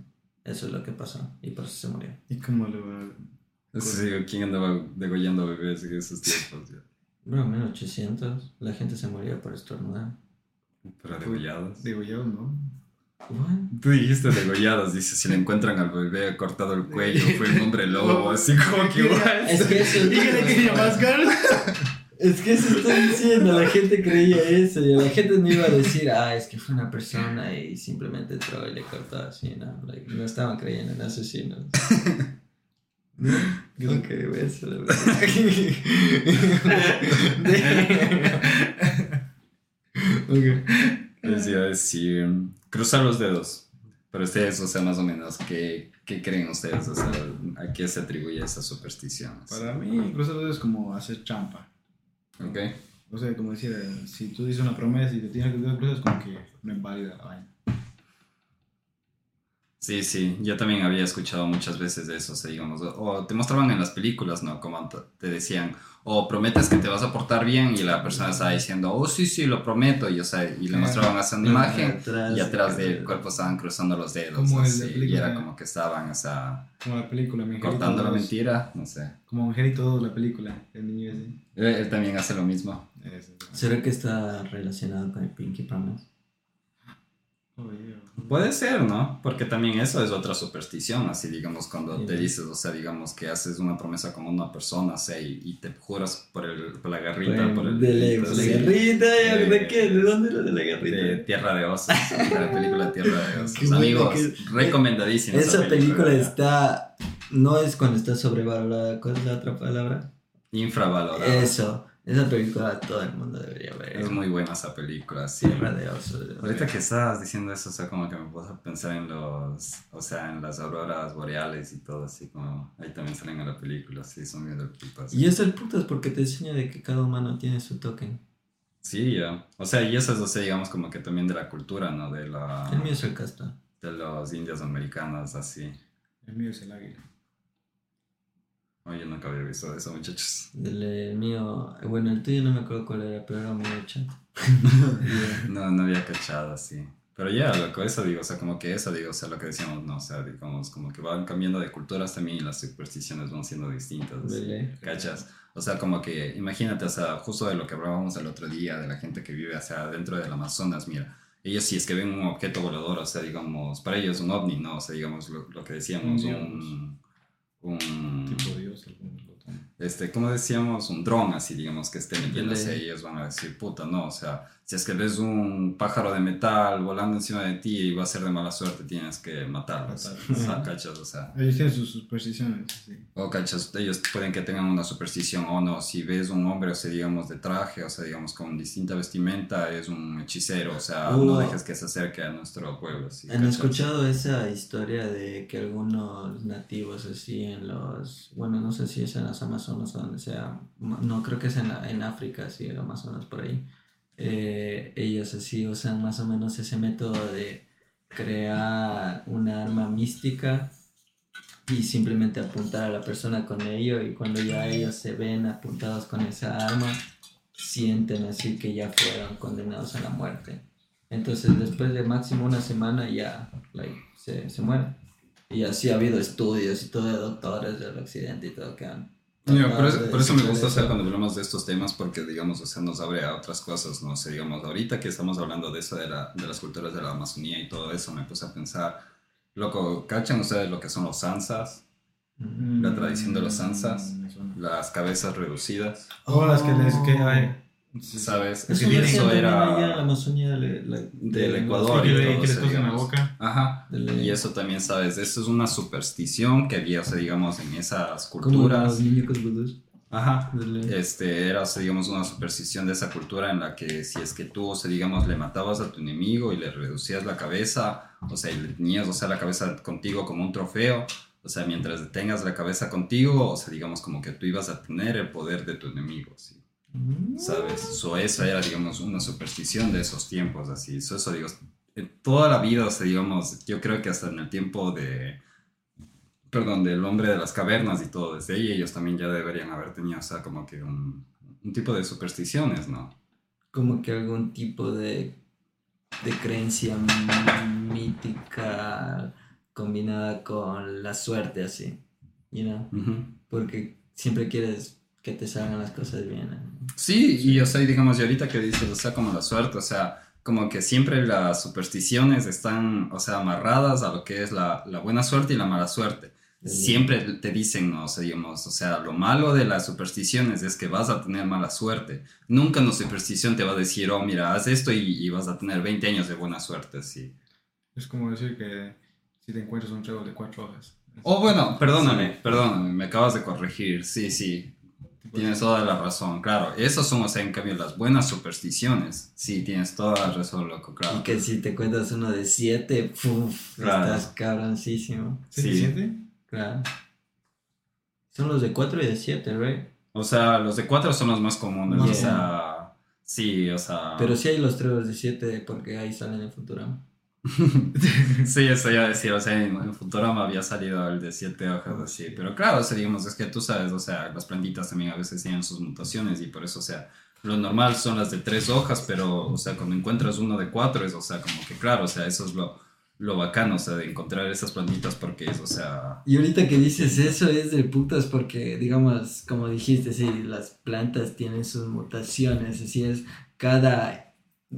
Eso es lo que pasó y por eso se murió. ¿Y cómo le va? Sí, ¿quién andaba degollando bebés en esos tiempos? ya? Bro, 1800, la gente se moría por estornudar. Pero degollados. Yo, ¿no? What? Tú dijiste degollados, dice, si le encuentran al bebé cortado el cuello, fue un hombre lobo, así como que igual. Es que eso ¿Y qué le quería mascar? Es que eso estoy diciendo, la gente creía eso y la gente no iba a decir, ah, es que fue una persona y simplemente entró y le cortó así, no, like, no estaban creyendo en asesinos. ¿No? ¿Cómo que eso, la verdad? [laughs] Ok. Les iba a decir, cruzar los dedos. Pero ustedes, o sea, más o menos, ¿qué, qué creen ustedes? O sea, ¿a qué se atribuye esa superstición? Para mí, cruzar los dedos es como hacer champa. ¿Ok? O sea, como eh, si tú dices una promesa y te tienes que cruzar, es como que no invalida la vaina. Sí, sí, yo también había escuchado muchas veces de eso, o sea, digamos, o, o te mostraban en las películas, ¿no? Como te- decían, o prometes que te vas a portar bien y la persona estaba diciendo, oh, sí, sí, lo prometo, y, o sea, y le mostraban esa imagen y atrás del cuerpo estaban cruzando los dedos, Como y era como que estaban, o sea, Como la película, mi cortando la mentira, no sé. Como Angelito 2, la película, el niño ese. Él, él también hace lo mismo. ¿Será que está relacionado con el Pinky Promise? Puede ser, ¿no? Porque también eso es otra superstición, así digamos, cuando te dices, o sea, digamos que haces una promesa con una persona, o sea, y, y te juras por, el, por la garrita, por el... de la, sí. garrita, De- ¿de qué? ¿De dónde era de la garrita? de Tierra de Osos, de la película Tierra de Osos. Amigos, que- recomendadísima. Esa película está. No es cuando está sobrevalorada. ¿Cuál es la otra palabra? Infravalorada. Eso. Esa película todo el mundo debería ver. Es muy buena esa película, sí. Tierra de osos. Ahorita que estabas diciendo eso, o sea, como que me puse a pensar en los, o sea, en las auroras boreales y todo, así como, ahí también salen en la película, sí, son bien putas. Y es el putas porque te enseña de que cada humano tiene su token. Sí, ya. O sea, y eso es, o sea, digamos, como que también de la cultura, ¿no? De la... El mío es el casta. De los indios americanos, así. El mío es el águila. Oye, nunca había visto eso, muchachos. El, el mío. Bueno, el tuyo no me acuerdo cuál era, pero era muy chato. [laughs] No, no había cachado así. Pero ya, loco, eso digo, o sea, como que eso digo, o sea, lo que decíamos, no, o sea, digamos, como que van cambiando de culturas también y las supersticiones van siendo distintas. Vele. ¿Cachas? O sea, como que, imagínate, o sea, justo de lo que hablábamos el otro día, de la gente que vive, o sea, dentro del Amazonas, mira, ellos si es que ven un objeto volador, o sea, digamos, para ellos un ovni, ¿no? O sea, digamos, lo, lo que decíamos, Un un... Tipo Dios, este, como decíamos, un dron, así digamos, que esté metiéndose ahí, ellos van a decir, puta, no, o sea, si es que ves un pájaro de metal volando encima de ti y va a ser de mala suerte, tienes que matarlo, o sea, Matarlo. ¿cachas? O sea, Ellos tienen sus supersticiones, sí. o cachas, ellos pueden que tengan una superstición o no, si ves un hombre, o sea, digamos, de traje, o sea, digamos, con distinta vestimenta, es un hechicero, o sea, no dejes que se acerque a nuestro pueblo, así, ¿Han escuchado esa historia de que algunos nativos así en los, bueno, no sé si es en las Amazonas o donde sea, no creo que es en, la- en África, sí, en Amazonas por ahí, eh, ellos así usan más o menos ese método de crear una arma mística y simplemente apuntar a la persona con ello y cuando ya ellos se ven apuntados con esa arma, sienten así que ya fueron condenados a la muerte. Entonces, después de máximo una semana ya like, se, se mueren. Y así ha habido estudios y todo de doctores del occidente y todo que han... Mira, por, eso, por eso me gusta hacer cuando hablamos de estos temas porque, digamos, o sea, nos abre a otras cosas, ¿no? O sea, digamos, ahorita que estamos hablando de eso, de, la, de las culturas de la Amazonía y todo eso, me puse a pensar, loco, ¿cachan ustedes lo que son los sansas? La tradición de los. Mm, me suena. las cabezas reducidas, Oh, las que les. Que, ay, sí. ¿sabes? Eso, Es que ya eso era... en la Amazonía de la- del de- Ecuador y le- todo que les tocan la boca. Ajá. de- Y eso también, ¿sabes? Eso es una superstición que había, o sea, digamos, en esas culturas. los vudús. Ajá. Del- Este, era, o sea, digamos, una superstición de esa cultura en la que si es que tú, o sea, digamos, le matabas a tu enemigo y le reducías la cabeza, o sea, y le tenías, o sea, la cabeza contigo como un trofeo, o sea, mientras tengas la cabeza contigo, o sea, digamos, como que tú ibas a tener el poder de tu enemigo, ¿sí? ¿Sabes? So, esa era, digamos, una superstición de esos tiempos, así. So, eso, digo, en toda la vida, o sea, digamos, yo creo que hasta en el tiempo de, perdón, del hombre de las cavernas y todo, desde ahí ellos también ya deberían haber tenido, o sea, como que un, un tipo de supersticiones, ¿no? Como que algún tipo de, de creencia mítica combinada con la suerte, así. You know? Porque siempre quieres que te salgan las cosas bien. ¿eh? Sí, y o sea, digamos, y ahorita que dices, o sea, como la suerte, o sea, como que siempre las supersticiones están, o sea, amarradas a lo que es la, la buena suerte y la mala suerte. Siempre te dicen, ¿no? o sea, digamos, o sea, lo malo de las supersticiones es que vas a tener mala suerte. Nunca una superstición te va a decir, oh, mira, haz esto y, y vas a tener 20 años de buena suerte, sí. Es como decir que si te encuentras un trago de cuatro hojas. Oh, bueno, perdóname, perdóname, me acabas de corregir, sí, sí, tienes toda la razón, claro. Esas son, o sea, en cambio, las buenas supersticiones. Sí, tienes toda la razón, loco, claro. Y que si te cuentas uno de siete, puf, Claro. estás cabroncísimo. ¿Sí, Sí. se siente? Claro. Son los de cuatro y de siete, right? O sea, los de cuatro son los más comunes, Yeah. o sea, sí, o sea... Pero sí hay los tres de siete porque ahí salen en Futurama. [laughs] Sí, eso iba a decir, o sea, en, Futurama había salido el de siete hojas así, pero claro, o sea, digamos, es que tú sabes, o sea, las plantitas también a veces tienen sus mutaciones y por eso, o sea, lo normal son las de tres hojas, pero, o sea, cuando encuentras uno de cuatro es, o sea, como que claro, o sea, eso es lo, lo bacano, o sea, de encontrar esas plantitas porque es, o sea, Y ahorita que dices eso es de putas porque, digamos, como dijiste, sí, las plantas tienen sus mutaciones, así es, cada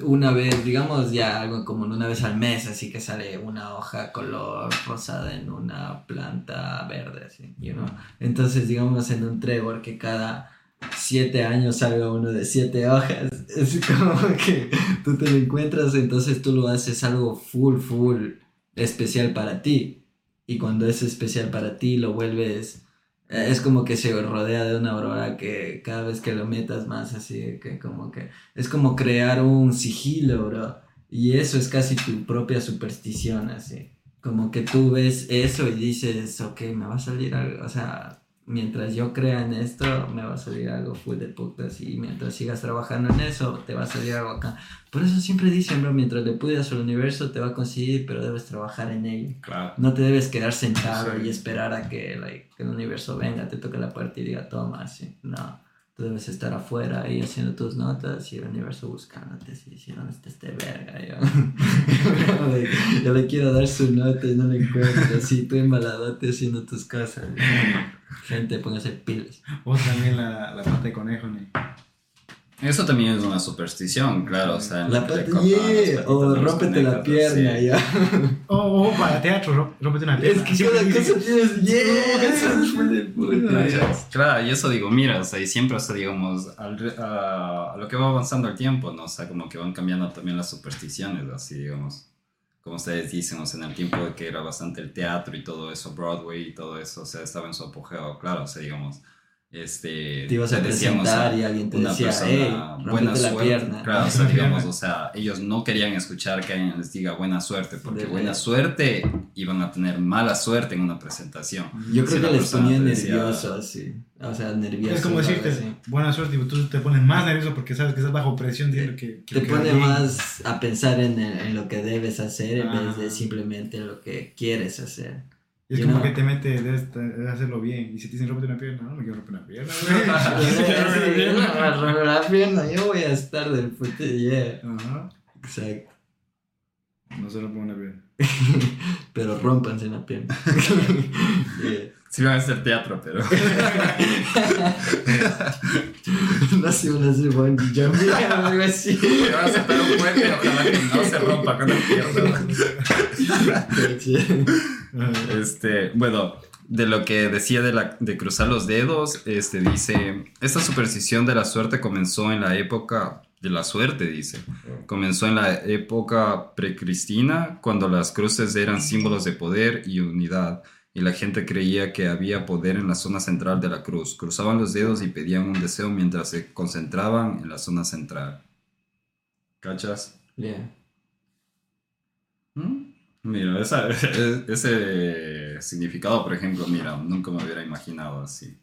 una vez, digamos ya algo como una vez al mes, así que sale una hoja color rosada en una planta verde, así, you know? Entonces, digamos, en un trébol que cada siete años salga uno de siete hojas, [laughs] es como que tú te lo encuentras, entonces tú lo haces algo full, full especial para ti. Y cuando es especial para ti, lo vuelves. Eh, Es como que se rodea de una aurora que cada vez que lo metas más, así que como que. Es como crear un sigilo, bro. Y eso es casi tu propia superstición, así. Como que tú ves eso y dices, ok, me va a salir algo. O sea, mientras yo crea en esto, me va a salir algo full de putas. Y mientras sigas trabajando en eso, te va a salir algo acá. Por eso siempre dicen, bro, mientras le pudas al universo, te va a conseguir, pero debes trabajar en ello. claro. No te debes quedar sentado Sí. y esperar a que, like, que el universo venga, te toque la puerta y diga, toma, así. No, tú debes estar afuera ahí haciendo tus notas y el universo buscándote, si dónde está este verga, yo. [laughs] Yo le quiero dar su nota y no le encuentro, así, tú embaladote haciendo tus cosas. Gente, póngase pilas. O también la, la pata de conejo, ¿no? Eso también es una superstición, claro, o sea, en La que o rómpete la pierna, sí. ya. O o para teatro, ró- rómpete una Es pierna. que Siempre cada cosa tienes, yeah, eso es muy de puta. Claro, y eso digo, mira, o sea, y siempre, o sea, digamos, al re- a, a lo que va avanzando el tiempo, ¿no? O sea, como que van cambiando también las supersticiones, así, digamos, como ustedes dicen, o sea, en el tiempo de que era bastante el teatro y todo eso, Broadway y todo eso, o sea, estaba en su apogeo, claro, o sea, digamos, este... Te ibas a decíamos, presentar y alguien te una decía, persona hey, buena la suerte. pierna. Claro, o sea, [laughs] digamos, o sea, ellos no querían escuchar que alguien les diga buena suerte, porque De buena verdad. suerte iban a tener mala suerte en una presentación. Yo creo que les ponía te nervioso, así. O sea, nervioso. Es como decirte, así. buena suerte, y tú te pones más nervioso porque sabes que estás bajo presión diciendo que... Te que pone más a pensar en, en lo que debes hacer en vez de Ah. simplemente en lo que quieres hacer. Y es you como know. que te mete, debes, debes hacerlo bien. Y si te dicen rómpete una pierna, no me quiero romper una pierna. [laughs] [laughs] Rompe la pierna, yo voy a estar del puto, yeah. Ajá. Exacto. No se rompe una pierna. [laughs] Pero rompanse la pierna. Yeah. Sí van a hacer teatro, pero... No sé, van a hacer bungee jumping o algo así. Vas a saltar un puente, ojalá que no se rompa con el pierna. Este, bueno, de lo que decía de, la, de cruzar los dedos, este dice, esta superstición de la suerte comenzó en la época de la suerte, dice. Comenzó en la época precristina, cuando las cruces eran símbolos de poder y unidad, y la gente creía que había poder en la zona central de la cruz. Cruzaban los dedos y pedían un deseo mientras se concentraban en la zona central. ¿Cachas? Yeah. ¿Mm? Mira, esa- [laughs] ese significado, por ejemplo, mira, nunca me hubiera imaginado así.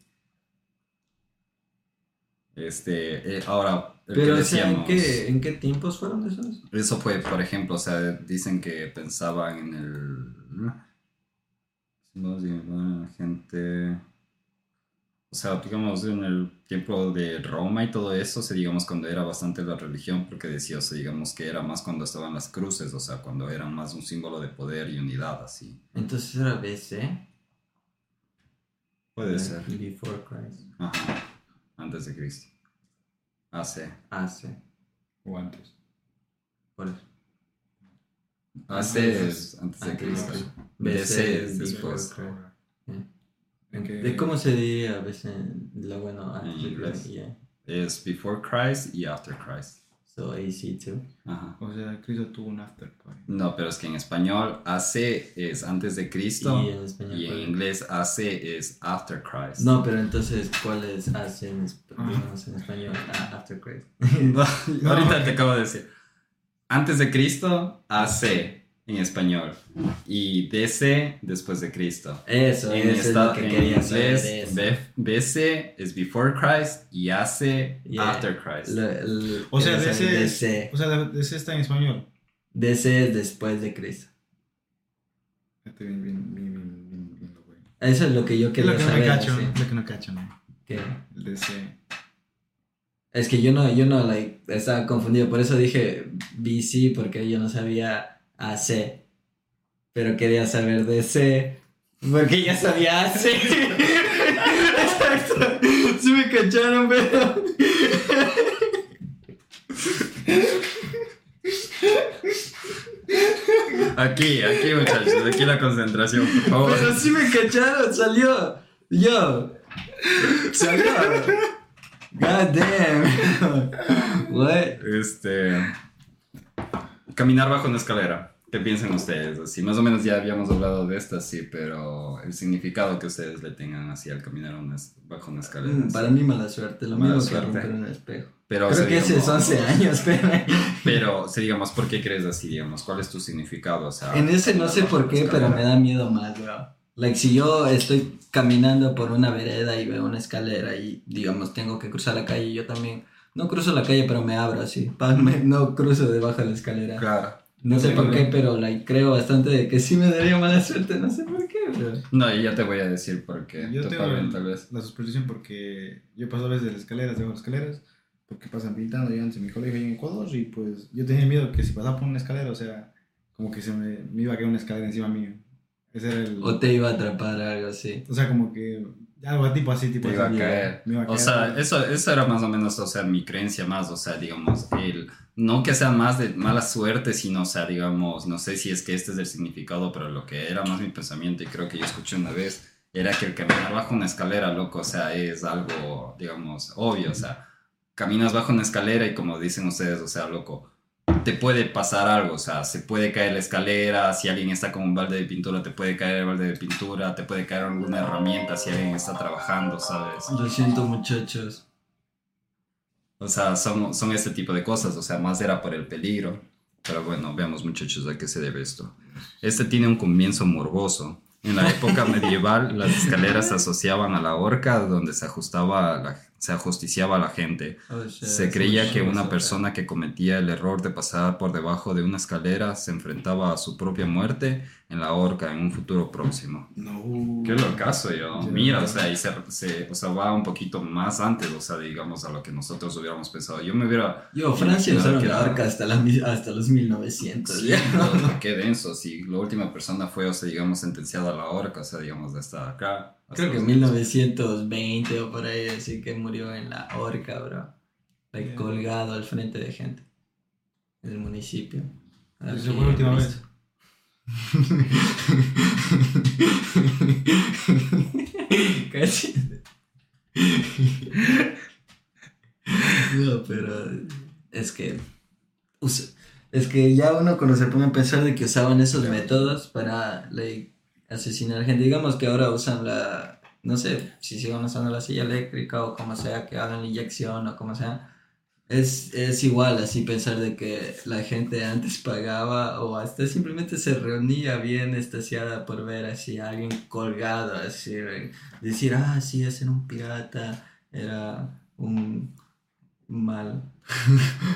Este, eh, ahora, el Pero, que o sea, ¿en decíamos, qué, ¿en qué tiempos fueron esos? eso fue, por ejemplo, o sea, dicen que pensaban en el, la gente, o sea, digamos, en el tiempo de Roma y todo eso, o sea, digamos, cuando era bastante la religión, porque decía, o sea, digamos, que era más cuando estaban las cruces, o sea, cuando eran más un símbolo de poder y unidad, así. Entonces era BC. Puede like ser. Before Christ. Ajá. Antes de Cristo. AC. AC. O antes. Por eso. AC es antes de Cristo. BC es before después. Christ. ¿En qué- ¿De cómo se diría a veces lo bueno En antes de inglés. Christ? Yeah. Es before Christ y after Christ. So AC too. Ajá. O sea, Cristo tuvo un after party. No, pero es que en español AC es antes de Cristo Y en español. y en inglés AC es after Christ. No, pero entonces, ¿cuál es AC en, Ah. digamos, en español? Ah, after Christ. [laughs] Ahorita te acabo de decir. Antes de Cristo, AC en español. Y DC después de Cristo. Eso, En, eso es esta- lo que en inglés. B- BC es before Christ y AC Yeah. after Christ. Lo- el- O sea, DC, DC. o sea, DC está en español. DC es después de Cristo. Este bien, bien, bien, bien, bien, lo güey. Eso es lo que yo Es quería lo que no saber. me cacho, es lo que no cacho, ¿no? Que- El DC. Es que yo no, yo no, like, estaba confundido, por eso dije BC, porque yo no sabía AC. Pero quería saber DC, porque ya sabía AC. [laughs] Exacto. Sí me cacharon, pero... Aquí, aquí muchachos, aquí la concentración, por favor. Pero sí me cacharon, salió. Yo. Salió. God damn. [laughs] What? Este. Caminar bajo una escalera. ¿Qué piensan ustedes? Así, más o menos ya habíamos hablado de esta, sí, pero el significado que ustedes le tengan así al caminar una es- bajo una escalera. Mm, sí. Para mí mala suerte, lo Mala mismo que romper un espejo. Pero, Creo que ese es digamos, 11 años, [laughs] pero... Pero, si digamos, ¿por qué crees así? Digamos, ¿cuál es tu significado? O sea, En ese no sé por qué, pero me da miedo más, bro. Like, si yo estoy caminando por una vereda y veo una escalera y, digamos, tengo que cruzar la calle, yo también... No cruzo la calle, pero me abro así. [laughs] No cruzo debajo de la escalera. Claro. No sé por qué, pero like, creo bastante de que sí me daría mala suerte. No sé por qué, bro. No, y ya te voy a decir por qué. Yo tengo Pablo, tal vez. la superstición porque yo paso a veces de las escaleras, debajo de las escaleras, porque pasan pintando yo antes en mi colegio ahí en Ecuador y pues yo tenía miedo que si pasaba por una escalera, o sea, como que se me, me iba a caer una escalera encima mío. Ese era el... O te iba a atrapar algo así. O sea, como que algo tipo así, tipo Te iba a así. caer. Me iba a O caer. sea, eso, eso era más o menos, o sea, mi creencia más, o sea, digamos, el, no que sea más de mala suerte, sino, o sea, digamos, no sé si es que este es el significado, pero lo que era más mi pensamiento, y creo que yo escuché una vez, era que el caminar bajo una escalera, loco, o sea, es algo, digamos, obvio, o sea, caminas bajo una escalera y como dicen ustedes, o sea, loco, te puede pasar algo, o sea, se puede caer la escalera, si alguien está con un balde de pintura, te puede caer el balde de pintura, te puede caer alguna herramienta si alguien está trabajando, ¿sabes? Lo siento, muchachos. O sea, son, son este tipo de cosas, o sea, más era por el peligro. Pero bueno, veamos muchachos a qué se debe esto. Este tiene un comienzo morboso. En la época medieval, las escaleras se asociaban a la horca donde se ajustaba, la- se ajusticiaba a la gente. O sea, Se creía que una persona que cometía el error de pasar por debajo de una escalera se enfrentaba a su propia muerte en la horca en un futuro próximo. No. Qué locazo, yo. Mira, o sea, y se, se- o sea, va un poquito más antes, o sea, digamos, a lo que nosotros hubiéramos pensado. Yo me hubiera... Yo, Francia usaron que la horca hasta, la hasta los 1900. Sí, ya. no, qué denso, sí. La última persona fue, o sea, digamos, sentenciada a la horca, o sea, digamos, de hasta acá. Creo que los- 1920 o por ahí, así que murió en la horca, bro. Like, Yeah. colgado al frente de gente. En el municipio. Aquí fue la última en vez. [laughs] Casi. No, pero es que es que ya uno cuando se pone a pensar de que usaban esos métodos para like, asesinar gente, digamos que ahora usan la, no sé si sigan usando la silla eléctrica o como sea, que hagan la inyección o como sea, es, es igual así pensar de que la gente antes pagaba o hasta simplemente se reunía bien estasiada por ver así a alguien colgado, así, decir, ah, sí, ese era un pirata, era un mal.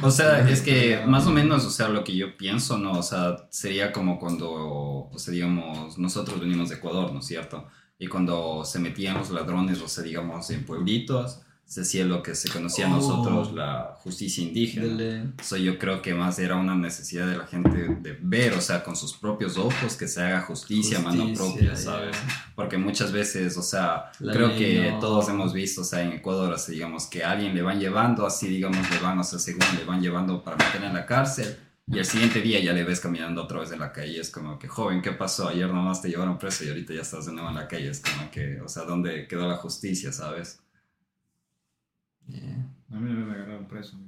O sea, es que más o menos, o sea, lo que yo pienso, ¿no? O sea, sería como cuando, o sea, digamos, nosotros venimos de Ecuador, ¿no es cierto? Y cuando se metían los ladrones, o sea, digamos, en pueblitos, se hacía lo que se conocía a nosotros Oh. la justicia indígena. Dele- O sea, yo creo que más era una necesidad de la gente de ver, o sea, con sus propios ojos, que se haga justicia, a mano Justicia, propia. ¿sabes? Porque muchas veces, o sea, La creo ley que no. todos hemos visto, o sea, en Ecuador, así digamos, que a alguien le van llevando, así digamos, le van, o sea, según le van llevando para meter en la cárcel, y el siguiente día ya le ves caminando otra vez en la calle, es como que, joven, ¿qué pasó? Ayer nomás te llevaron preso y ahorita ya estás de nuevo en la calle, es como que, o sea, ¿dónde quedó la justicia, sabes? Yeah. A mí no me agarraron preso.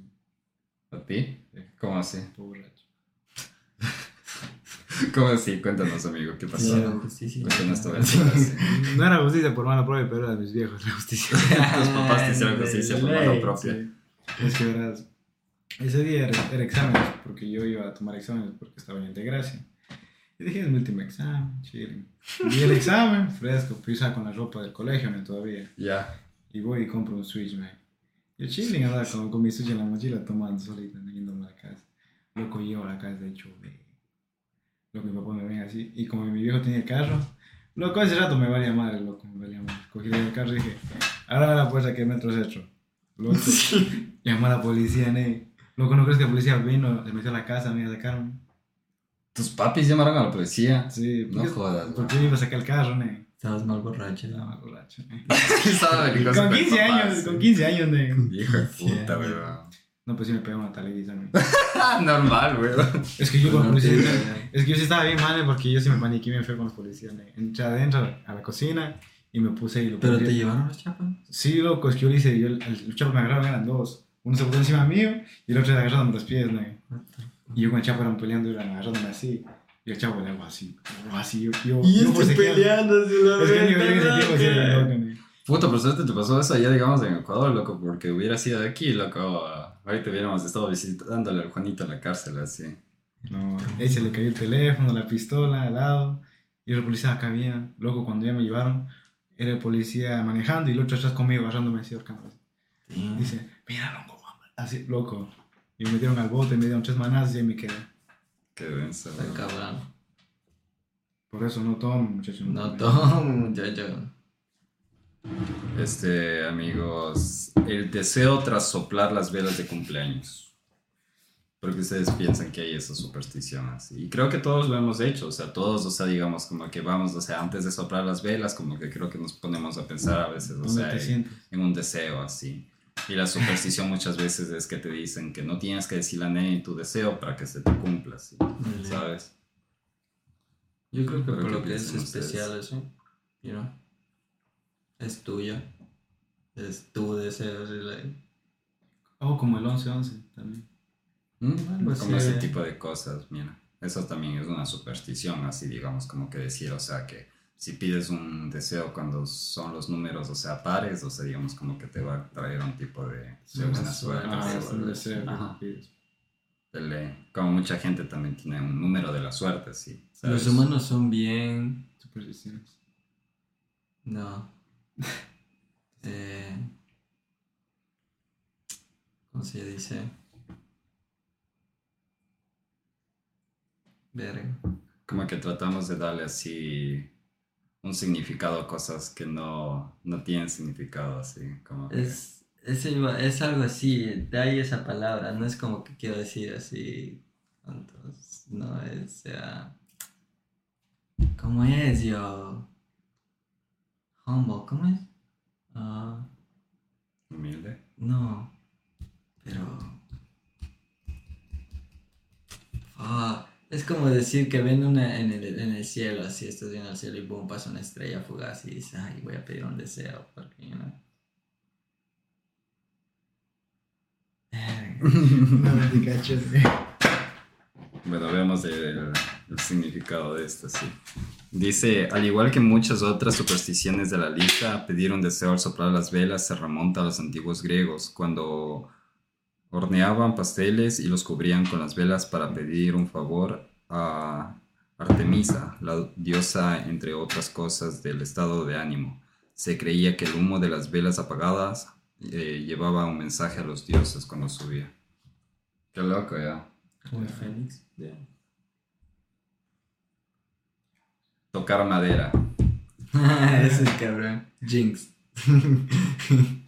¿A ti? ¿Cómo así? Todo borracho. [laughs] ¿Cómo así? Cuéntanos, amigo, ¿qué pasó? Sí, la justicia. Cuéntanos versión, así. No era justicia por mano propia, pero era de mis viejos la justicia. [laughs] Tus papás te hicieron justicia por mano propia. Sí. Es que verás, ese día era, era exámenes, porque yo iba a tomar exámenes porque estaba en integración. Y dije, es mi último examen, chilling. Y el examen, fresco, pisa con la ropa del colegio, ¿no? Todavía. Ya. Y voy y compro un Switch, man. Yo chilling, andaba con, con mi Switch en la mochila tomando solita, yéndome a la casa. Loco, llego a la casa de hecho, ve. Loco, mi papá me ven así. Y como mi viejo tenía el carro, loco, ese rato me valía madre, loco, me valía madre. Cogí el carro y dije, ahora la puerta que metro es hecho. Loco, [laughs] llamó a la policía, ¿no? Loco, ¿no crees que la policía vino, se metió a la casa, me sacarme? ¿Tus papis llamaron a la policía? Sí, No jodas, Porque yo iba a sacar el carro, ¿no? Estabas mal borracho. Estaba ¿no? borracho, ¿no? Estaba [laughs] Con con 15 papás, años, sí. con 15 años, ¿no? Hijo de puta, weón. No, pues sí me pegó una ¿no? Ah, normal, weón. Es que yo con la No policía, es que yo sí estaba bien mal porque yo sí me paniqué bien feo con los policías. ¿no? Entré adentro a la cocina y me puse y lo ¿Pero te llevaron los chapas? Sí, loco, es que yo le hice, yo, el, el chapo me agarraron, eran dos. Uno se puso encima mío y el otro agarrándome los pies, ¿no? Y yo con el chapo eran peleando y eran agarrándome así. Y el chapo le hago así, algo así. Yo, yo, yo por sequía- Es que ni sí era loco, ¿no? Puta, pero suerte te pasó eso allá, digamos, en Ecuador, loco, porque hubiera sido de aquí, loco. Ahorita hubiéramos estado visitándole al Juanito en la cárcel, así. No, ahí se le cayó el teléfono, la pistola al lado. Y el policía acá bien. Loco, cuando ya me llevaron, era el policía manejando y el otro atrás conmigo agarrándome así, ahorcándome. Dice, mira, loco, mamá. Así, loco. Y me metieron al bote, me dieron tres manazas y ahí me quedé. Qué denso, Está cabrón. Por eso no tomen, muchachos. No tomo, [laughs] muchacho. Este, amigos, el deseo tras soplar las velas de cumpleaños. Porque ustedes piensan que hay esa superstición así. Y creo que todos lo hemos hecho, o sea, todos, o sea, digamos, como que vamos, o sea, antes de soplar las velas, como que creo que nos ponemos a pensar a veces, o ¿Dónde sea, en un deseo así. Y la superstición muchas veces es que te dicen que no tienes que decir la en tu deseo para que se te cumpla, ¿sabes? Yo creo que por ¿qué lo que es ustedes? especial eso, you know, es tuyo. Es tu deseo. Oh, como el 11-11 también. Mm, Pues como sí. ese tipo de cosas, mira. Eso también es una superstición, así digamos, como que decir, o sea, que si pides un deseo cuando son los números, o sea, pares, o sea, digamos, como que te va a traer un tipo de, de buena suerte. Ah, es un deseo Ajá. Como mucha gente también tiene un número de la suerte, sí. ¿sabes? Los humanos son bien. Supersticiones. No. [laughs] Eh, ¿Cómo se dice? Verga. Como que tratamos de darle así un significado a cosas que no, no tienen significado, así. Como que- Es, es, algo así, de ahí esa palabra, no es como que quiero decir así, entonces, no es, ¿cómo es yo? Humble, ¿cómo es? Ah, humilde. no, pero... Ah, Es como decir que ven una en el, en el cielo, así estás viendo el cielo y boom, pasa una estrella fugaz y dices, ay, voy a pedir un deseo, porque, you know. [laughs] No te. Bueno, veamos el, el significado de esto, sí. Dice, al igual que muchas otras supersticiones de la lista, pedir un deseo al soplar las velas se remonta a los antiguos griegos, cuando horneaban pasteles y los cubrían con las velas para pedir un favor a Artemisa, la diosa, entre otras cosas, del estado de ánimo. Se creía que el humo de las velas apagadas eh, llevaba un mensaje a los dioses cuando subía. Qué loco, ya. Como el Fénix. Tocar madera. [laughs] Ese es cabrón. Jinx. [laughs]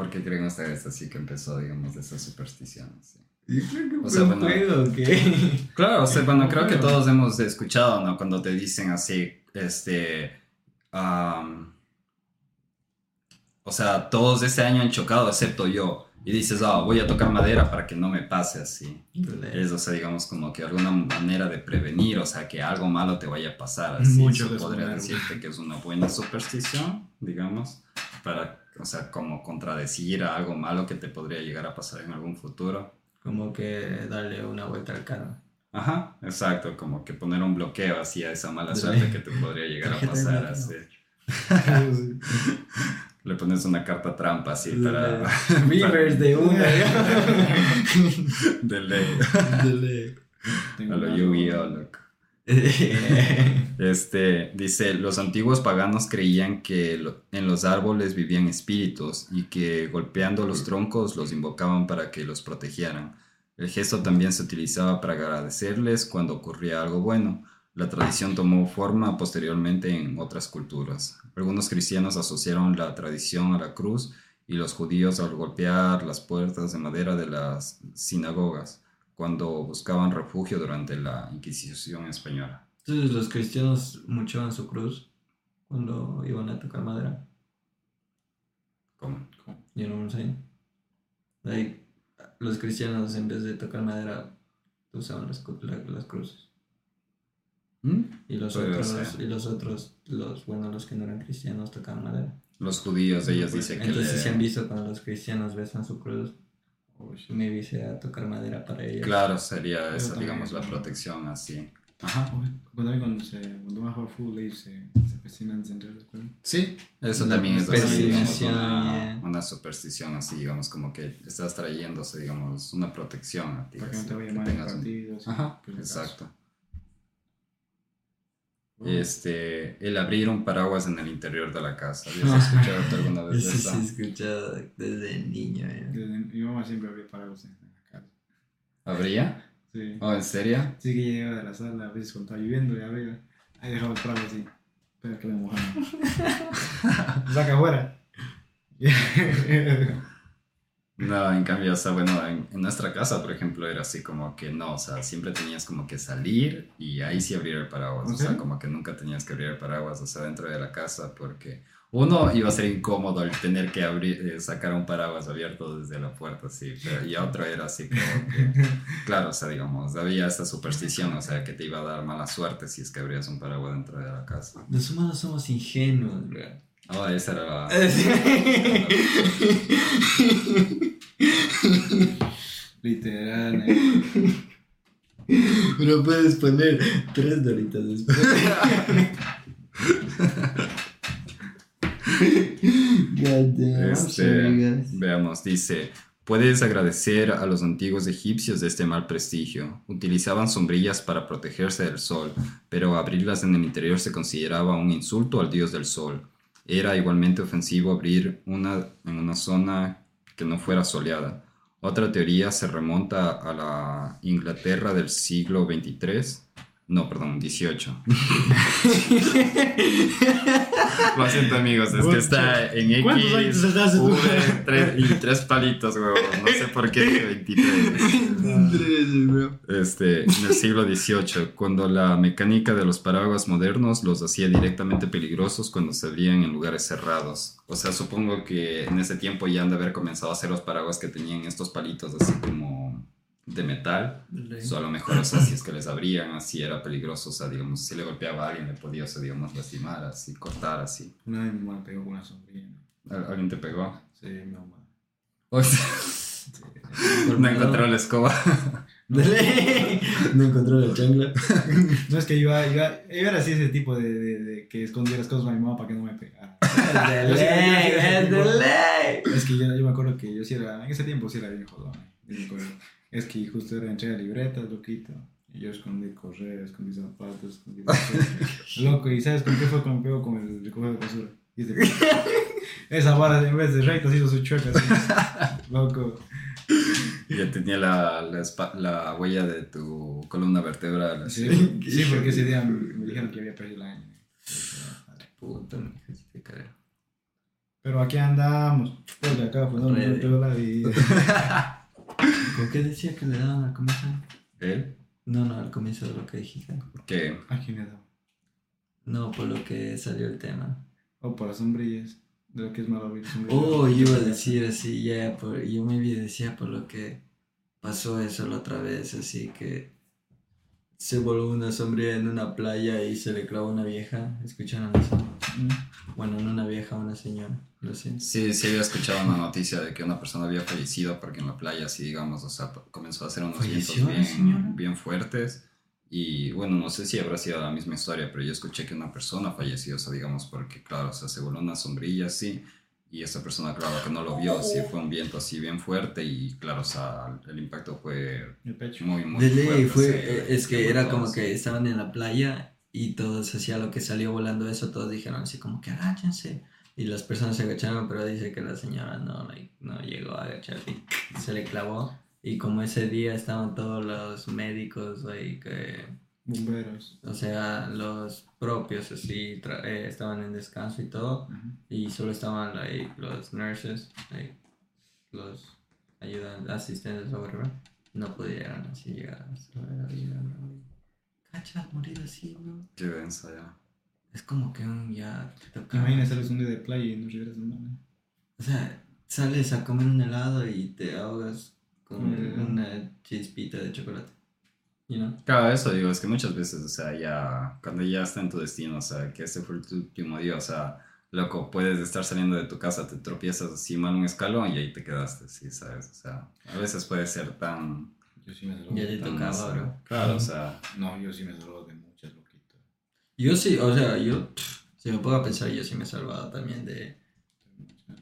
¿Por qué creen ustedes así que empezó, digamos, de esa superstición? sí? Yo creo que O sea, bueno. juego, ¿qué? [laughs] Claro, o sea, bueno, creo que todos hemos escuchado, ¿no? Cuando te dicen así, este, am, o sea, todos este año han chocado, excepto yo. Y dices, ah, voy a tocar madera para que no me pase así. Es, o sea, digamos, como que alguna manera de prevenir, o sea, que algo malo te vaya a pasar. Así, Mucho Eso podría decirte que es una buena superstición, digamos, para, o sea, como contradecir a algo malo que te podría llegar a pasar en algún futuro. Como que darle una vuelta al carro. Ajá, exacto, como que poner un bloqueo así a esa mala suerte que te podría llegar a pasar. Así. [laughs] Le pones una carta trampa así para... Beavers de una. [laughs] de ley. De ley. A lo Yu-Gi-Oh, loco. [laughs] Este, dice, los antiguos paganos creían que en los árboles vivían espíritus y que golpeando los troncos los invocaban para que los protegieran. El gesto también se utilizaba para agradecerles cuando ocurría algo bueno. La tradición tomó forma posteriormente en otras culturas. Algunos cristianos asociaron la tradición a la cruz y los judíos al golpear las puertas de madera de las sinagogas cuando buscaban refugio durante la Inquisición española. Entonces los cristianos muchaban su cruz cuando iban a tocar madera. ¿Cómo? You know what I'm saying? Like, los cristianos en vez de tocar madera usaban las, cu- la- las cruces. ¿Mm? Y los Puede otros, ser. y los otros, los bueno, los que no eran cristianos tocaban madera. Los judíos, ellos dicen que Entonces le- si han visto cuando los cristianos besan su cruz, maybe sea tocar madera para ellos. Claro, sería esa, digamos, la protección así. Ajá. Oh, Cuando, cuando, se, cuando van a jugar fútbol, ellos se, se pestinan dentro del cuerpo. Sí, eso también es una, una superstición así, digamos, como que estás trayéndose, digamos, una protección a ti. Para que no te vaya mal en tengas un- partidos. Ajá, exacto. Este, el abrir un paraguas en el interior de la casa. ¿Habías [laughs] escuchado tú alguna vez de Eso sí he escuchado desde niño. eh. desde- mi mamá siempre había parados en la casa. ¿Habría? Sí. ¿Oh, en serio? Sí que llegaba de la sala, a veces cuando estaba lloviendo, ya veo. Ahí dejaba el paraguas así. Espera que le mojamos. [laughs] Saca afuera. No, en cambio, o sea, bueno, en, en nuestra casa, por ejemplo, era así como que no, o sea, siempre tenías como que salir y ahí sí abrir el paraguas, ¿En o sea, como que nunca tenías que abrir el paraguas, o sea, dentro de la casa, porque uno iba a ser incómodo el tener que abrir, eh, sacar un paraguas abierto desde la puerta, sí, pero, y otro era así como que, [laughs] claro, o sea, digamos, había esa superstición, o sea, que te iba a dar mala suerte si es que abrías un paraguas dentro de la casa. Los humanos somos ingenuos, bro. Oh, esa era la... [laughs] Literal, eh. Pero puedes poner tres doritas después. [laughs] [laughs] God damn, Este, veamos, dice, puedes agradecer a los antiguos egipcios de este mal prestigio. Utilizaban sombrillas para protegerse del sol, pero abrirlas en el interior se consideraba un insulto al dios del sol. Era igualmente ofensivo abrir una en una zona que no fuera soleada. Otra teoría se remonta a la Inglaterra del siglo XXIII. No, perdón, XVIII. [laughs] Lo siento amigos, es que está en X, ¿Cuántos años? V, tres- y tres palitos, huevón. No sé por qué dije 23. [laughs] Este, en el siglo XVIII, cuando la mecánica de los paraguas modernos los hacía directamente peligrosos cuando se abrían en lugares cerrados. O sea, supongo que en ese tiempo ya han de haber comenzado a hacer los paraguas que tenían estos palitos así como de metal. Ley. O sea, a lo mejor, o sea, si es que les abrían, así era peligroso, o sea, digamos, si le golpeaba a alguien, le podía, o sea, digamos, lastimar, así, cortar, así. Una vez mi mamá pegó con una sombrilla. ¿Al- ¿Alguien te pegó? Sí, mi mamá. O sea, Sí. no encontró la escoba. Ley. No encontró la chancla. No es que iba, iba, yo era así ese tipo de, de, de que escondía las cosas a mi mamá para que no me pegara. Es [laughs] de ley, es de ley. Es que yo, yo me acuerdo que yo sí era, en ese tiempo sí era bien jodón. eh. Es que justo era entrega libretas, loquito. Y yo escondí correos, escondí zapatos, escondí. [laughs] Loco, ¿y sabes con qué fue pegó con el recogido de basura? Y este- [laughs] esa vara en vez de recta se hizo su chueca así. [laughs] Loco. Ya tenía la, la, la huella de tu columna vertebral, así. Sí, sí, porque ese día me, me dijeron que había perdido el año. Puta, me. Pero aquí andamos. Porque acá pues la vida. ¿Con qué decía que le daban al comienzo? ¿Él? No, no, al comienzo de lo que dijiste. ¿Qué? ¿A quién le daba? No, por lo que salió el tema. O por las sombrillas. De lo que es malo. Oh, yo iba a decir así, ya, por, yo me vi decía por lo que pasó eso la otra vez, así que se voló una sombrilla en una playa y se le clavó una vieja. ¿Escucharon eso? Mm. Bueno, no una vieja, una señora. Lo siento. Sí, sí había escuchado una noticia de que una persona había fallecido porque en la playa, así digamos, o sea, comenzó a hacer unos vientos bien, bien fuertes. Y bueno, no sé si habrá sido la misma historia, pero yo escuché que una persona falleció, o sea, digamos, porque claro, o sea, se voló una sombrilla así. Y esa persona, claro, que no lo vio, sí fue un viento así bien fuerte y claro, o sea, el impacto fue El pecho. muy, muy De fuerte. fue, sí, eh, es que era como que estaban en la playa y todos hacía lo que salió volando eso, todos dijeron así como que agáchense. Y las personas se agacharon, pero dice que la señora no, no, no llegó a agachar y se le clavó. Y como ese día estaban todos los médicos ahí que, Bomberos. o sea, los propios así, tra- eh, estaban en descanso y todo. Y solo estaban like, los nurses, like, los ayudantes, asistentes o whatever. No pudieron así llegar a salvar la vida, ¿no? Cachas, morir así, ¿no? Qué densa ya. Es como que un ya te toca. Imagina sales un día de playa y no regresas nada. O sea, sales a comer un helado y te ahogas con Mm. una chispita de chocolate. You know? Claro, eso digo, es que muchas veces, o sea, ya, cuando ya está en tu destino, o sea, que este fue tu último día, o sea, loco, puedes estar saliendo de tu casa, te tropiezas así mal un escalón y ahí te quedaste, sí, ¿sabes? O sea, a veces puede ser tan... Yo sí me salvo. Ya te tocaba, bro. Claro, o sea, No, yo sí me salvo de muchas, loquito. Yo sí, o sea, yo, si me pongo a pensar, yo sí me he salvado también de,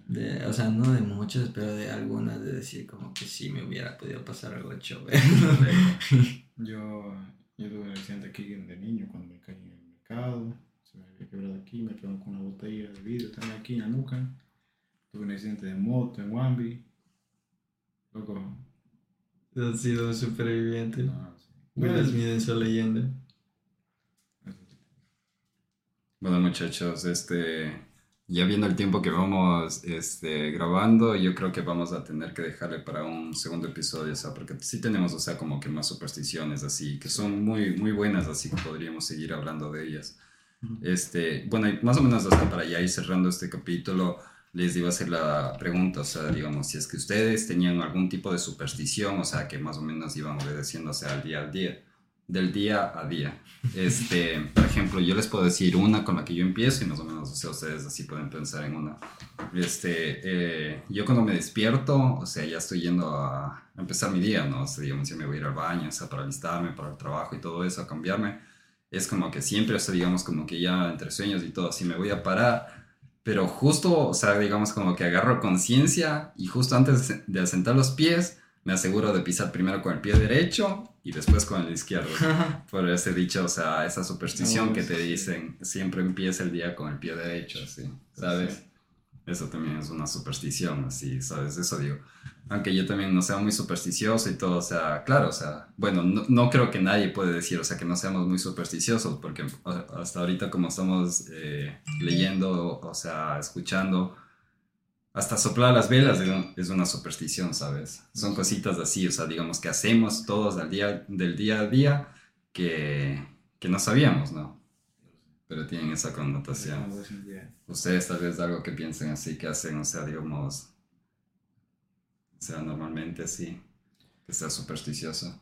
de, o sea, no de muchas, pero de algunas, de decir como que sí me hubiera podido pasar algo chévere. [laughs] Yo, yo tuve un accidente aquí de niño cuando me caí en el mercado. Se me había quebrado aquí, me pegó con una botella de vidrio también aquí en la nuca. Tuve un accidente de moto en Wambi. Loco. Has sido un superviviente. No, sí. Will Smith en su leyenda. bueno muchachos, este, ya viendo el tiempo que vamos este, grabando, yo creo que vamos a tener que dejarle para un segundo episodio, o sea, porque sí tenemos, o sea, como que más supersticiones así, que son muy, muy buenas, así que podríamos seguir hablando de ellas. Este, bueno, más o menos hasta para ya ir cerrando este capítulo, les iba a hacer la pregunta, o sea, digamos, si es que ustedes tenían algún tipo de superstición, o sea, que más o menos iban obedeciendo, o sea, al día al día, del día a día. Este, por ejemplo, yo les puedo decir una con la que yo empiezo y más o menos, o ustedes así pueden pensar en una. Este, eh, yo cuando me despierto, o sea, ya estoy yendo a empezar mi día, ¿no? O sea, digamos, ya me voy a ir al baño, o sea, para alistarme, para el trabajo y todo eso, a cambiarme. Es como que siempre, o sea, digamos, como que ya entre sueños y todo, así me voy a parar, pero justo, o sea, digamos, como que agarro conciencia y justo antes de asentar los pies, me aseguro de pisar primero con el pie derecho y después con el izquierdo. [laughs] Por ese dicho, o sea, esa superstición No, que te dicen, siempre empieza el día con el pie derecho, así, ¿sabes? Eso también es una superstición, así, ¿sabes? Eso digo. Aunque yo también no sea muy supersticioso y todo, o sea, claro, o sea, bueno, no, no creo que nadie puede decir, o sea, que no seamos muy supersticiosos, porque hasta ahorita como estamos eh, leyendo, o sea, escuchando, hasta soplar las velas es, un- es una superstición, ¿sabes? Son cositas así, o sea, digamos que hacemos todos al día, del día a día que, que no sabíamos, ¿no? Pero tienen esa connotación. Ustedes tal vez algo que piensen así, que hacen, o sea, digamos, o sea, normalmente así. Que sea supersticioso.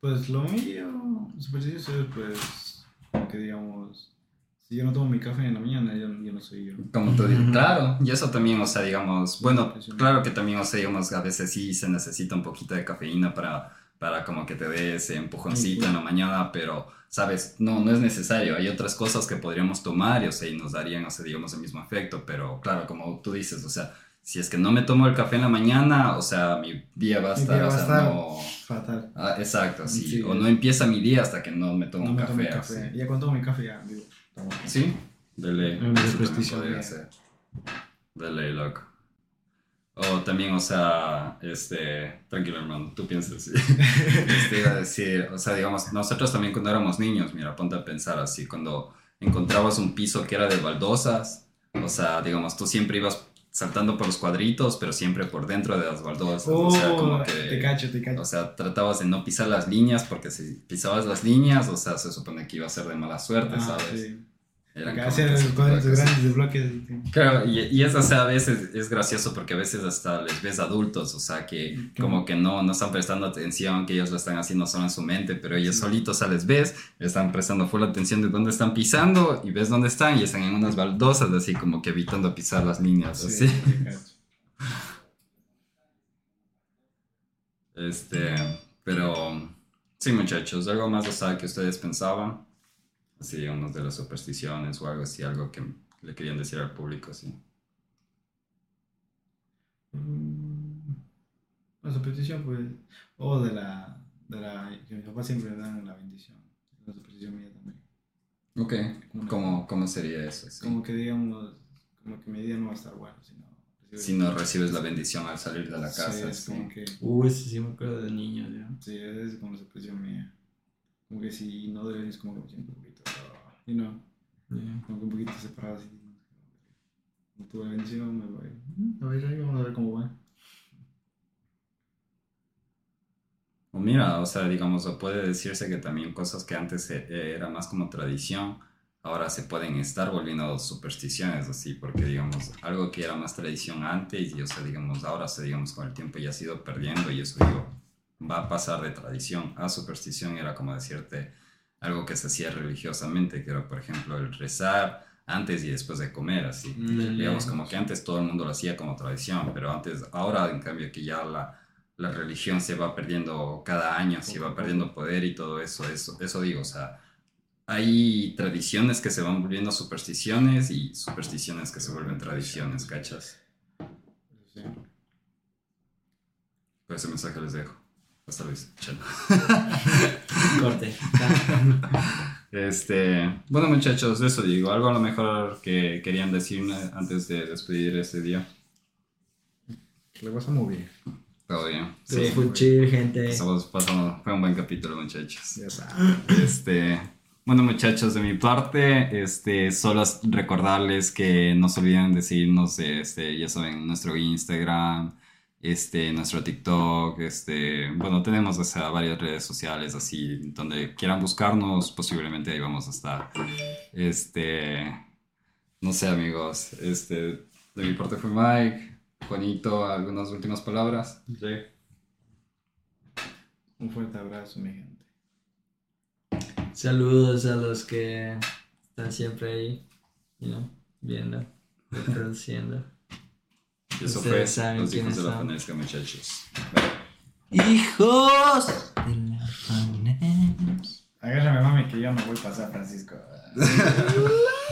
Pues lo mío, supersticioso es pues, que digamos, si yo no tomo mi café en la mañana, yo, yo no soy yo. Como tú dices, claro, y eso también, o sea, digamos, bueno, claro que también, o sea, digamos, a veces sí se necesita un poquito de cafeína para, para como que te dé ese empujoncito Sí. en la mañana, pero, sabes, no, no es necesario, hay otras cosas que podríamos tomar y, o sea, y nos darían, o sea, digamos, el mismo efecto, pero claro, como tú dices, o sea, si es que no me tomo el café en la mañana, o sea, mi día va a estar, o sea, estar no... Fatal. Ah, exacto, sí. Sí. O no empieza mi día hasta que no me tomo No un me café. tomo café. ya cuando tomo mi café ya digo. Sí, de ley. De ley, loco. O también, o sea, este, tranquilo hermano, tú piensas así. [laughs] Este, iba a decir, o sea, digamos, nosotros también cuando éramos niños, mira, ponte a pensar así, cuando encontrabas un piso que era de baldosas, o sea, digamos, tú siempre ibas saltando por los cuadritos, pero siempre por dentro de las baldosas, Oh, o sea, como que... te cacho, te cacho. O sea, tratabas de no pisar las líneas porque si pisabas las líneas, o sea, se supone que iba a ser de mala suerte, Ah, ¿sabes? sí. Eran cuadritos grandes de bloques. Claro, y, y eso, o sea, a veces es gracioso porque a veces hasta les ves adultos, o sea, que ¿Qué? como que no, no están prestando atención, que ellos lo están haciendo solo en su mente, pero ellos Sí. solitos, o sea, les ves, están prestando full atención de dónde están pisando y ves dónde están y están en unas baldosas, así como que evitando pisar las líneas, Sí, así. Este, pero sí, muchachos, algo más, o sea, que ustedes pensaban, así, unos de las supersticiones o algo así, algo que le querían decir al público, así. Mm, La superstición, pues, o de la, de la, que mis papás siempre me dan la bendición. La superstición mía también. Ok, Como- ¿cómo, cómo sería eso? sí? Como que digamos, como que mi día no va a estar bueno, sino... Si no recibes la bendición al salir de la Sí, casa, es sí. como que... Uy, sí, sí me acuerdo de niño, ya. Sí, es como la superstición mía. Como que si no debes, es como que me siento you know, Ya. como que un poquito separado así. No tuve bendición, me voy. "Mm, A ver, ahí vamos a ver cómo va. O mira, o sea, digamos, o puede decirse que también cosas que antes eh, era más como tradición, ahora se pueden estar volviendo supersticiones, así, porque digamos, algo que era más tradición antes y, o sea, digamos, ahora, se digamos, con el tiempo ya ha ido perdiendo y eso, digo, va a pasar de tradición a superstición, era como decirte algo que se hacía religiosamente, que era, por ejemplo, el rezar antes y después de comer, así. Mm, digamos, como que antes todo el mundo lo hacía como tradición, pero antes, ahora en cambio que ya la, la religión se va perdiendo cada año, se va perdiendo poder y todo eso, eso, eso digo, o sea, hay tradiciones que se van volviendo supersticiones y supersticiones que se vuelven tradiciones, ¿cachas? Sí. Por ese mensaje les dejo. Hasta luego. Chao. [laughs] Corte. Este, bueno muchachos, eso digo, algo a lo mejor que querían decirme antes de despedir este día. Le pasa muy bien. Todo bien. Sí, Sí, full chill, gente. estamos pasando, fue un buen capítulo muchachos. Ya sabes. Este, bueno muchachos, de mi parte, este, solo es recordarles que no se olviden de seguirnos, este, ya saben, nuestro Instagram, este, nuestro TikTok, este, bueno, tenemos o sea, varias redes sociales así, donde quieran buscarnos, posiblemente ahí vamos a estar. Este, no sé amigos, este, de mi parte fue Mike, Juanito, algunas últimas palabras. Un fuerte abrazo, mi gente. Saludos a los que están siempre ahí, you know, viendo, reproduciendo. Y eso Ustedes fue los hijos de la. Fanesca, muchachos. ¡Hijos! de la Fanes. Agárrame, mami, que yo no voy a pasar, Francisco. [laughs]